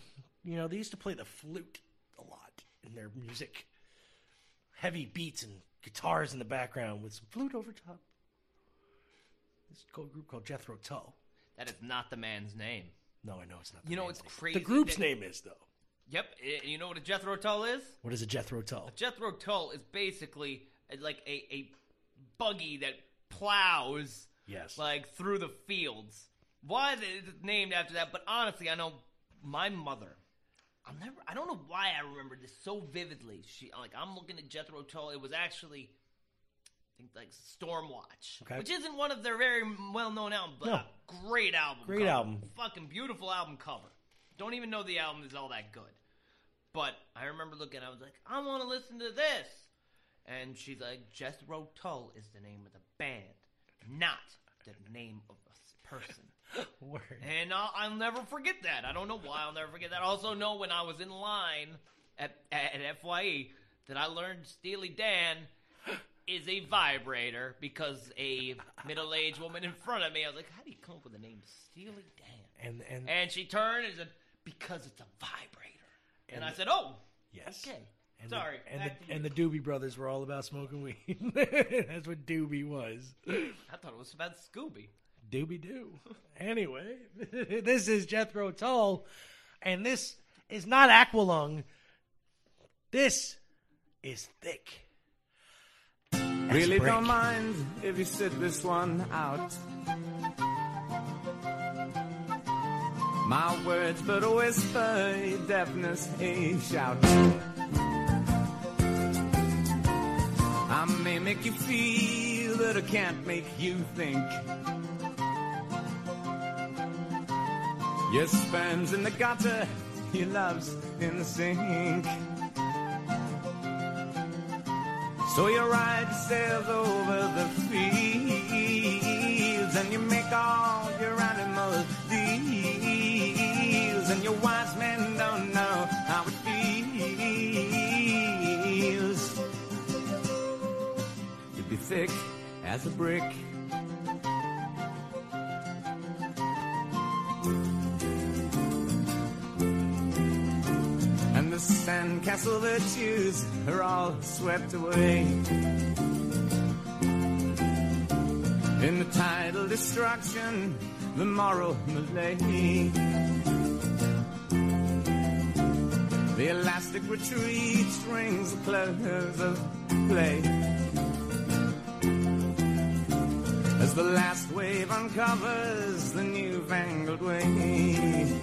You know, they used to play the flute a lot in their music. Heavy beats and guitars in the background with some flute over top. This a group called Jethro Tull.
That is not the man's name.
No, I know it's not. The
You know,
band's
it's
name.
crazy
The group's
that-
name is though.
Yep. eh, You know what a Jethro Tull is?
What is a Jethro Tull?
A Jethro Tull is basically uh, like a, a buggy that plows
Yes.
like through the fields. Why is it named after that? But honestly, I know my mother. I'll never. I don't know why I remember this so vividly. She like I'm looking at Jethro Tull. It was actually. I think like Stormwatch,
Okay.
which isn't one of their very well-known albums, but
No.
a great album.
Great
cover.
album.
fucking beautiful album cover. Don't even know the album is all that good. But I remember looking, I was like, I want to listen to this. And she's like, Jethro Tull is the name of the band, not the name of a person. [LAUGHS]
Word.
And I'll, I'll never forget that. I don't know why I'll never forget that. I also know when I was in line at, at, FYE that I learned Steely Dan [GASPS] is a vibrator because a middle aged woman in front of me, I was like, how do you come up with the name Steely Dan?
And and
And she turned and said, because it's a vibrator. And, I said, oh,
yes.
okay.
And
Sorry.
The, and the, and the Doobie Brothers were all about smoking weed. [LAUGHS] That's what Doobie was.
I thought it was about Scooby.
Doobie doo. [LAUGHS] Anyway, [LAUGHS] this is Jethro Tull, and this is not Aqualung. This is thick. That's
Really
brick.
don't mind if you sit this one out. My words but a whisper, your deafness a shout. I may make you feel, but I can't make you think. Your sperm's in the gutter, your love's in the sink. So you ride yourselves over the fields and you make all your animals wise men don't know how it feels to be thick as a brick. And the sandcastle virtues are all swept away. In the tidal destruction, the moral malay. The elastic retreat strings the clothes of play. As the last wave uncovers the newfangled way.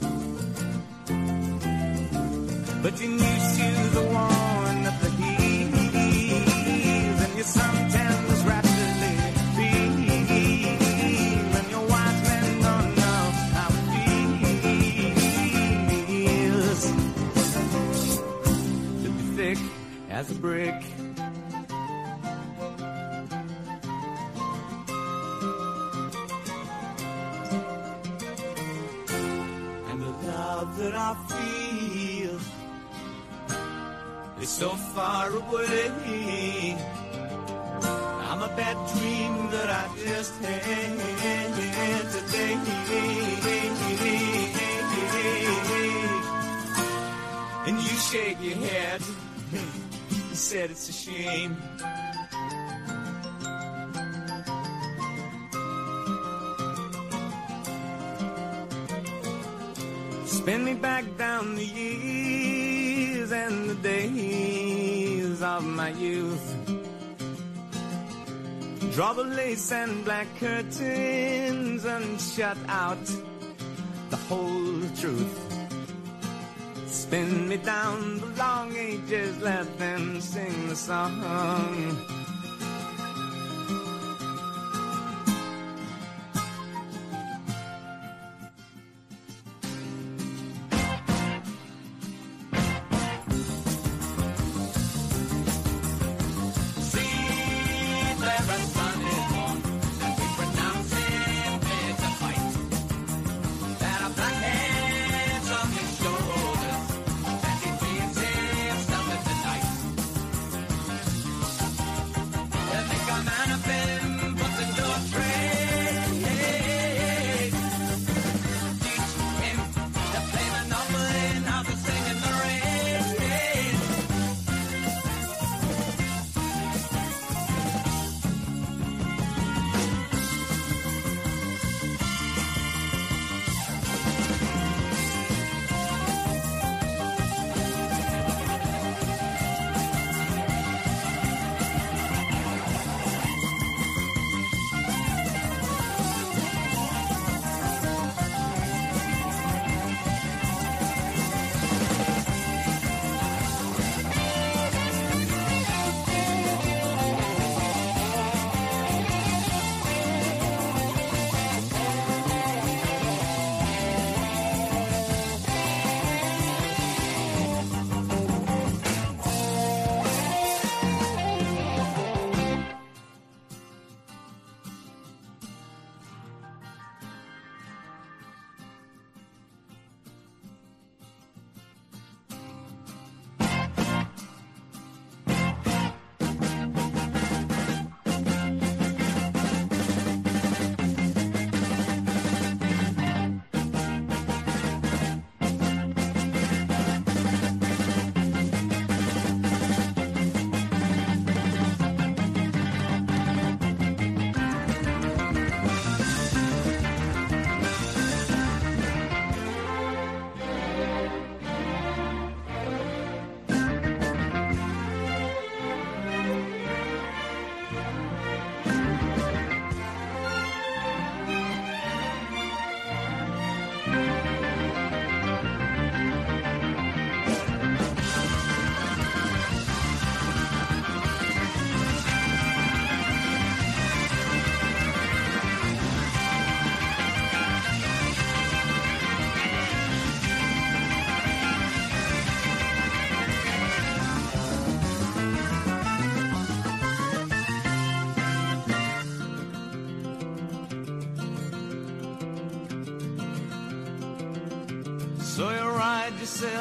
But your new shoes are worn at the heels, and your suntans as a brick. And the love that I feel is so far away. I'm a bad dream that I just had today. And you shake your head. Said it's a shame. Spin me back down the years and the days of my youth. Draw the lace and black curtains and shut out the whole truth. Spin me down the long ages, let them sing the song.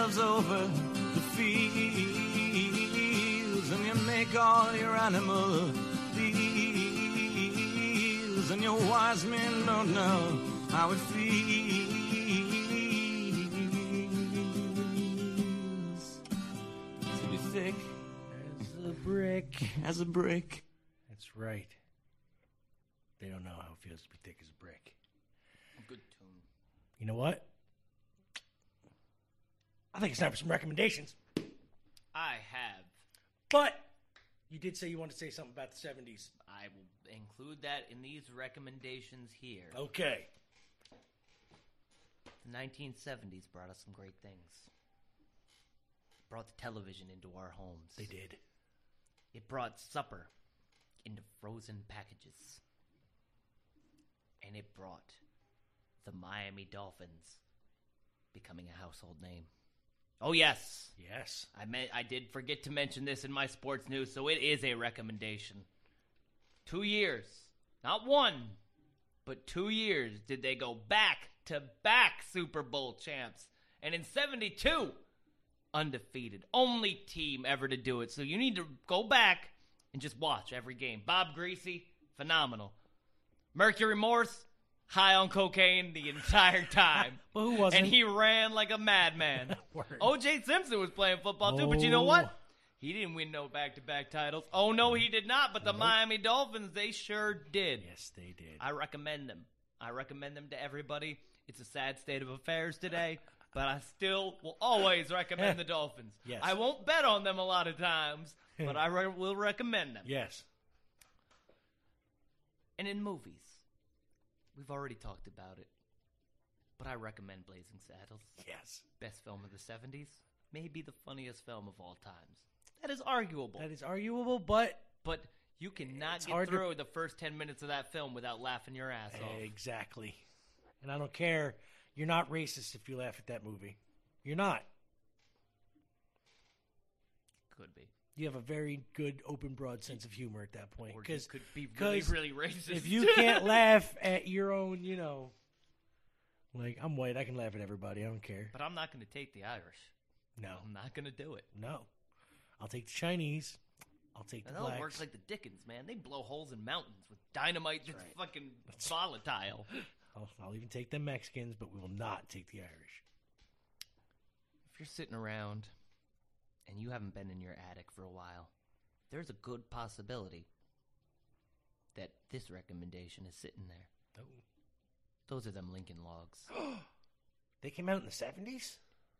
Yourselves over the fields and you make all your animal deals, and your wise men don't know how it feels to be thick
As a brick.
as a brick.
That's right. They don't know how it feels to be thick as a brick.
Good tune.
You know what? I think it's time for some recommendations.
I have.
But you did say you wanted to say something about the 70s.
I will include that in these recommendations here.
Okay.
The 1970s brought us some great things. Brought the television into our homes.
They did.
It brought supper into frozen packages. And it brought the Miami Dolphins becoming a household name. Oh yes,
Yes.
I meant I did forget to mention this in my sports news, so it is a recommendation. Two years, not one, but two years did they go back to back Super Bowl champs, and in '72, undefeated, only team ever to do it. So you need to go back and just watch every game. Bob Griese, phenomenal. Mercury Morris, high on cocaine the entire [LAUGHS] time.
But who wasn't?
And he ran like a madman. [LAUGHS] O.J. Simpson was playing football too, but you know what?
Oh.
He didn't win no back-to-back titles. Oh no, he did not. But the Miami Dolphins, they sure did.
Yes, they did.
I recommend them. I recommend them to everybody. It's a sad state of affairs today, [LAUGHS] but I still will always recommend the Dolphins.
Yes.
I won't bet on them a lot of times, but I re- will recommend them.
yes.
And in movies, we've already talked about it, but I recommend Blazing Saddles.
Yes.
Best film of the 70s, maybe the funniest film of all times. That is arguable.
That is arguable, but
but you cannot get
hard to-
through the first 10 minutes of that film without laughing your ass off.
exactly. And I don't care. You're not racist if you laugh at that movie. You're not.
Could be.
You have a very good, open, broad sense of humor at that point.
Or you
Because
could be really,
'cause
really racist.
if you can't [LAUGHS] laugh at your own, you know, like I'm white, I can laugh at everybody. I don't care.
But I'm not going to take the Irish.
No,
I'm not going to do it.
no. I'll take the Chinese. I'll take the
And that
blacks.
works like the Dickens, man. They blow holes in mountains with dynamite that's fucking volatile. [GASPS]
I'll, I'll even take the Mexicans, but we will not take the Irish.
If you're sitting around and you haven't been in your attic for a while, there's a good possibility that this recommendation is sitting there.
Oh.
Those are them Lincoln logs. [GASPS]
They came out in the seventies.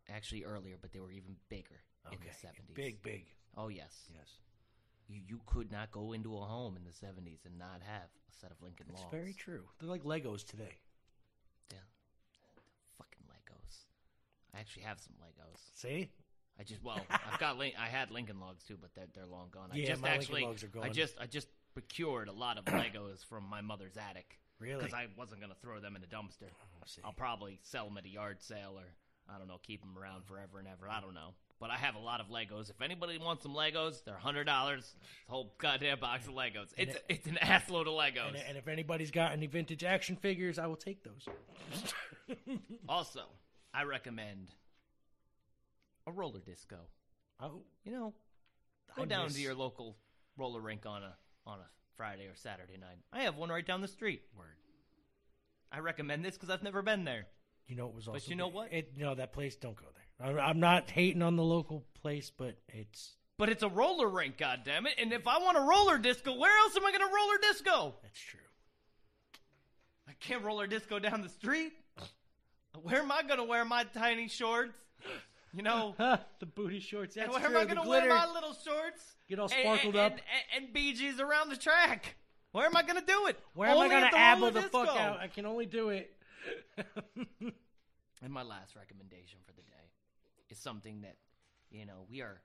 Actually, earlier, but they were even bigger in the 70s.
big, big.
Oh, yes.
Yes,
You, you could not go into a home in the 70s and not have a set of Lincoln
it's
logs.
very true. They're like Legos today.
Yeah. Fucking Legos. I actually have some Legos.
See,
I just well, I've got Lin- I had Lincoln Logs too, but they're they're long gone. I
Yeah,
just
my Lincoln Logs are gone.
I just I just procured a lot of [COUGHS] Legos from my mother's attic.
Really?
Because I wasn't gonna throw them in a dumpster.
Oh, see.
I'll probably sell them at a yard sale or I don't know, keep them around forever and ever. I don't know. But I have a lot of Legos. If anybody wants some Legos, they're hundred dollars. Whole goddamn box of Legos. It's
it-
it's an ass load of Legos.
and, and if anybody's got any vintage action figures, I will take those. [LAUGHS]
also, I recommend a roller disco.
Oh,
You know, go
I
down
miss-
to your local roller rink on a on a Friday or Saturday night. I have one right down the street.
word.
I recommend this because I've never been there.
You know it was also.
But you know what?
It, you know that place. Don't go there. I, I'm not hating on the local place, but it's
But it's a roller rink, goddammit. And if I want a roller disco, where else am I going to roller disco?
that's true.
I can't roller disco down the street. Where am I going to wear my tiny shorts? You know, [LAUGHS]
the booty shorts. That's
where
true.
am I going to wear my little shorts?
Get all sparkled
and,
up.
And, and, Bee Gees around the track. Where am I going to do it?
Where am I gonna
abble the
abba
roller
the fuck out? I can only do it. [LAUGHS]
And my last recommendation for the day is something that, you know, we are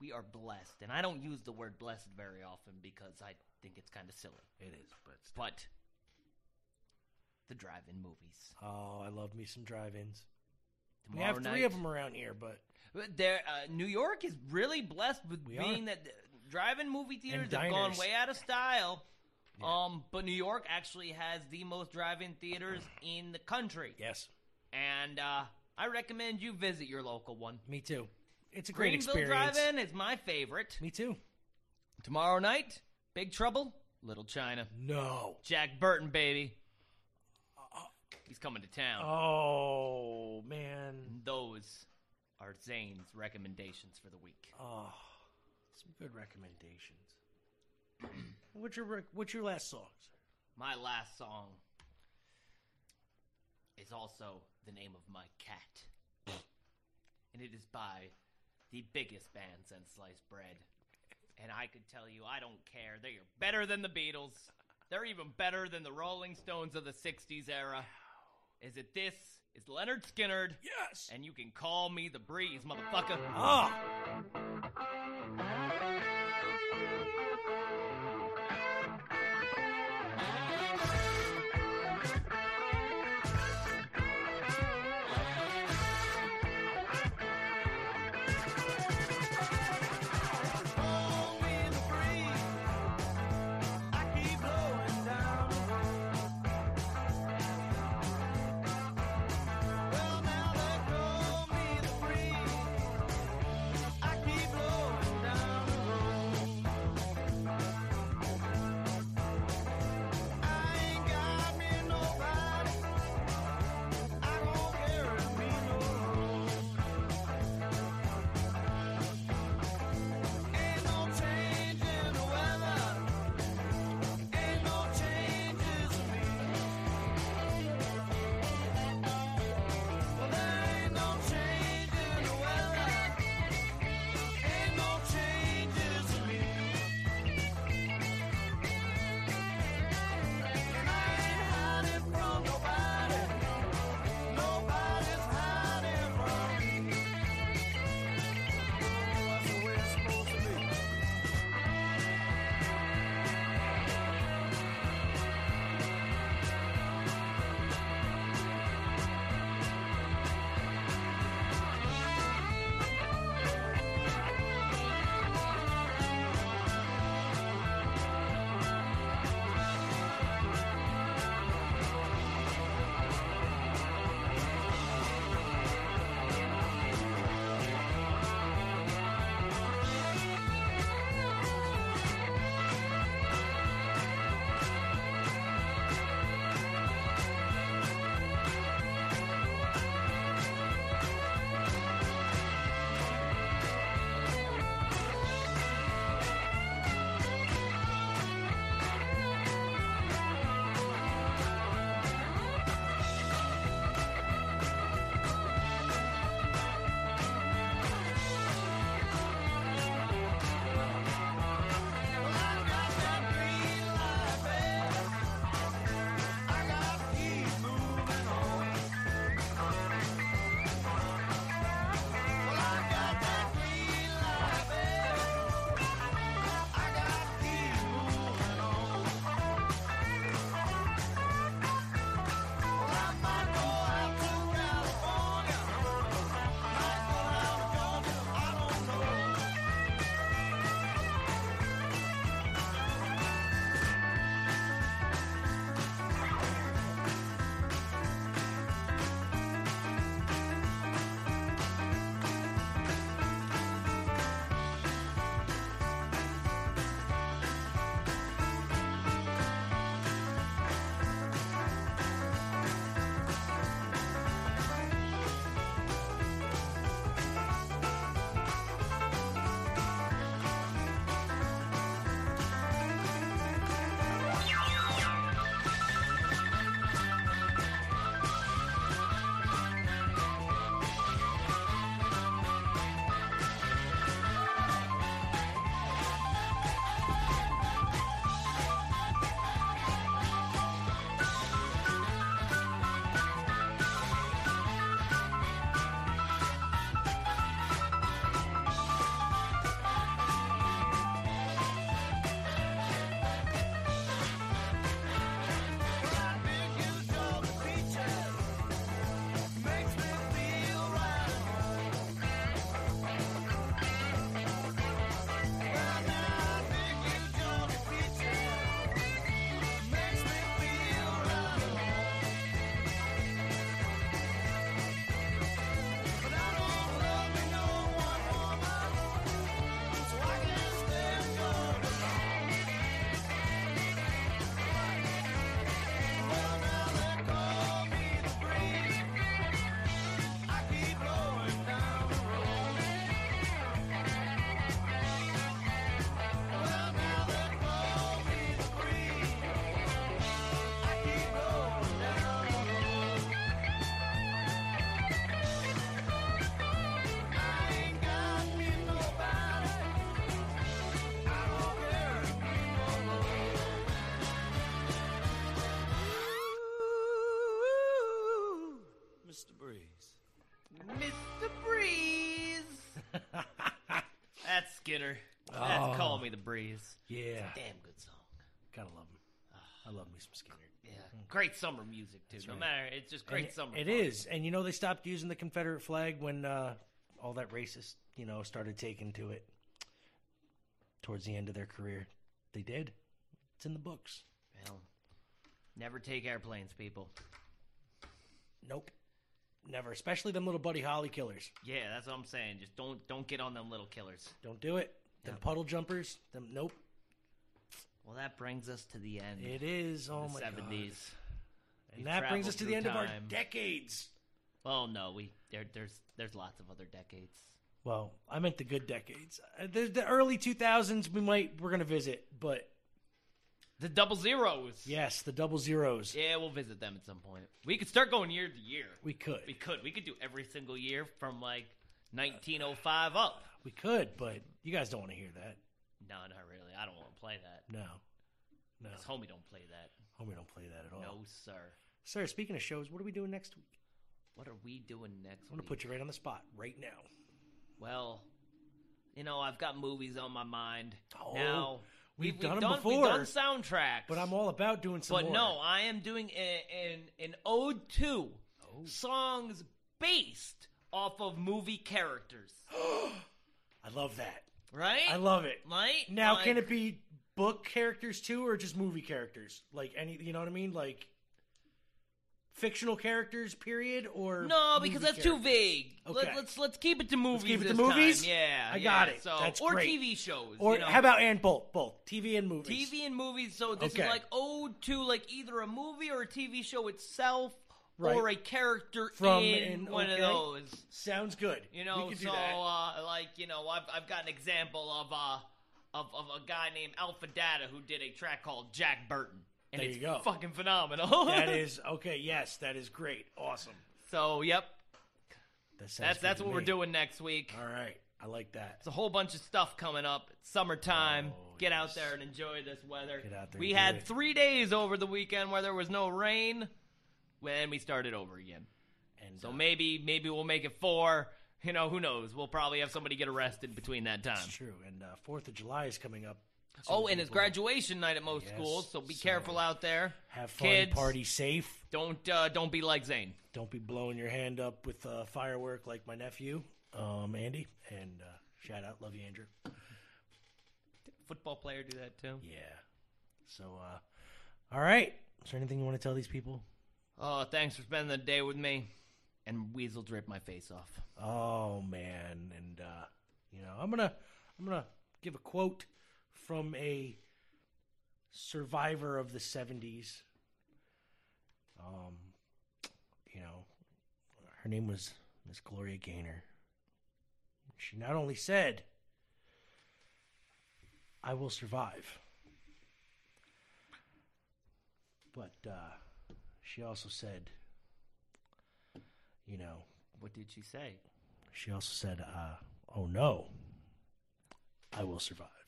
we are blessed. And I don't use the word blessed very often because I think it's kind of silly.
It is, but
But the drive-in movies.
oh, I love me some drive-ins. We have three
night-
of them around here, but
There, uh, New York is really blessed with
We
being
are.
that drive-in movie theaters have gone way out of style. Um, but New York actually has the most drive-in theaters in the country.
yes,
And uh, I recommend you visit your local one.
Me too. It's a great
Greenville
experience.
Drive-In is my favorite.
Me too.
Tomorrow night, Big Trouble, Little China.
No.
Jack Burton, baby. He's coming to town.
Oh man.
Those are Zane's recommendations for the week.
Oh, some good recommendations. [CLEARS THROAT] what's your rec- what's your last song? sir?
My last song is also the name of my cat. And it is by the biggest band since sliced bread. And I could tell you, I don't care. They are better than the Beatles. They're even better than the Rolling Stones of the 60s era. Is it this? Is Lynyrd Skynyrd?
Yes.
And you can call me the breeze, motherfucker.
Ah.
Skynyrd. That's
Oh.
Call Me the Breeze.
Yeah.
Damn good song.
Gotta love him. I love me some Skynyrd.
Yeah. Great summer music, too. no
right.
matter. It's just great
And
summer
It
fun.
is, and you know they stopped using the Confederate flag when uh, all that racist, you know, started taking to it towards the end of their career. They did. It's in the books.
Well, never take airplanes, people.
Nope. Never, especially them little Buddy Holly killers.
Yeah, that's what I'm saying. Just don't don't get on them little killers.
Don't do it. Them puddle jumpers. Them nope.
Well, that brings us to the end.
It is. Oh
the
my
70s.
god.
We've
And that brings us
traveled
to the
through
end of our
time.
decades.
Well, no, we there, there's there's lots of other decades.
Well, I meant the good decades. Uh, The, the early 2000s, we might we're gonna visit, but
The double zeros.
yes, the double zeros.
Yeah, we'll visit them at some point. We could start going year to year.
We could.
We could. We could do every single year from like 1905 up.
We could, but you guys don't want to hear that.
No, not really. I don't want to play that.
No. No.
This homie don't play that.
Homie don't play that at all.
No, sir.
Sir, speaking of shows, what are we doing next week?
What are we doing next
I'm going to put you right on the spot right now.
Well, you know, I've got movies on my mind.
Oh,
now,
we've
we've,
done 'em
done,
before.
We've done soundtracks.
But I'm all about doing some
But
more.
no, I am doing an, an ode to
Oh.
songs based off of movie characters. [GASPS]
I love that.
Right?
I love it.
Right?
Now,
Like-
can it be book characters too, or just movie characters? Like any, you know what I mean? Like fictional characters, period, or
No, because that's too vague.
Okay.
Let, let's let's keep it to movies.
keep it to movies?
time. Yeah,
I
yeah.
got it.
So
That's
or
great.
TV shows.
Or
you know?
how about and both, both TV and movies?
TV and movies? So this
Okay.
is like ode to like either a movie or a TV show itself,
Right.
or a character
From
in, one
okay.
of those.
Sounds good.
You know,
we can do
so uh, like you know, I've I've got an example of uh of of a guy named Alpha Data who did a track called Jack Burton, and
There
it's
you go.
fucking phenomenal.
that [LAUGHS] is okay. Yes, that is great. Awesome.
so. Yep,
That
that's that's what we're doing next week.
All right, I like that.
It's a whole bunch of stuff coming up. It's summertime.
Oh,
Get out there and enjoy this weather.
Get out there
we had
it.
three days over the weekend where there was no rain. When we started over again.
And
So
uh,
maybe maybe we'll make it four. You know, who knows? We'll probably have somebody get arrested between that time.
it's true. And uh, Fourth of July is coming up.
Oh, and it's graduation night at most
Yes,
schools, so be
so
careful out there.
Have fun,
Kids,
party safe.
Don't uh, don't be like Zane.
Don't be blowing your hand up with uh, firework like my nephew, um, Andy. And uh, shout out, love you, Andrew.
Football player do that too.
Yeah. So, uh, all right. Is there anything you want to tell these people?
Oh, thanks for spending the day with me. And Weasel ripped my face off.
Oh man, and uh, you know, I'm gonna I'm gonna give a quote from a survivor of the '70s. Um, you know, her name was Miss Gloria Gaynor. She not only said, "I will survive," but uh, she also said, you know,
What did she say?
she also said, uh, "Oh no, I will survive."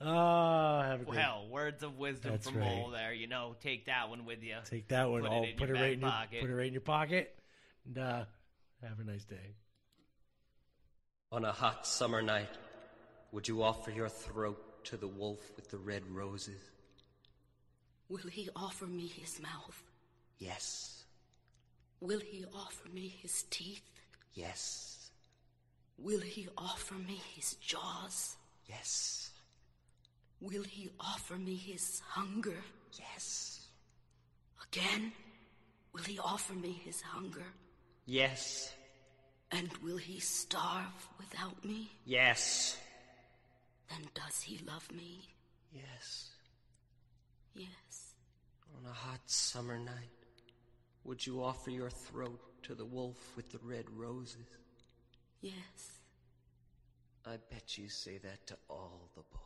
Oh, [LAUGHS] have a great.
Well, words of wisdom
That's
from
right.
Mole there. You know, take that one with you.
Take that one.
Put it
put it right in your
pocket.
put it right in your pocket. And uh, have a nice day.
On a hot summer night, would you offer your throat to the wolf with the red roses?
Will he offer me his mouth?
Yes,
Will he offer me his teeth?
yes,
Will he offer me his jaws?
yes,
Will he offer me his hunger?
yes,
Again? Will he offer me his hunger?
yes,
And will he starve without me?
yes,
Then does he love me?
yes.
Yes.
On a hot summer night, would you offer your throat to the wolf with the red roses?
Yes.
I bet you say that to all the boys.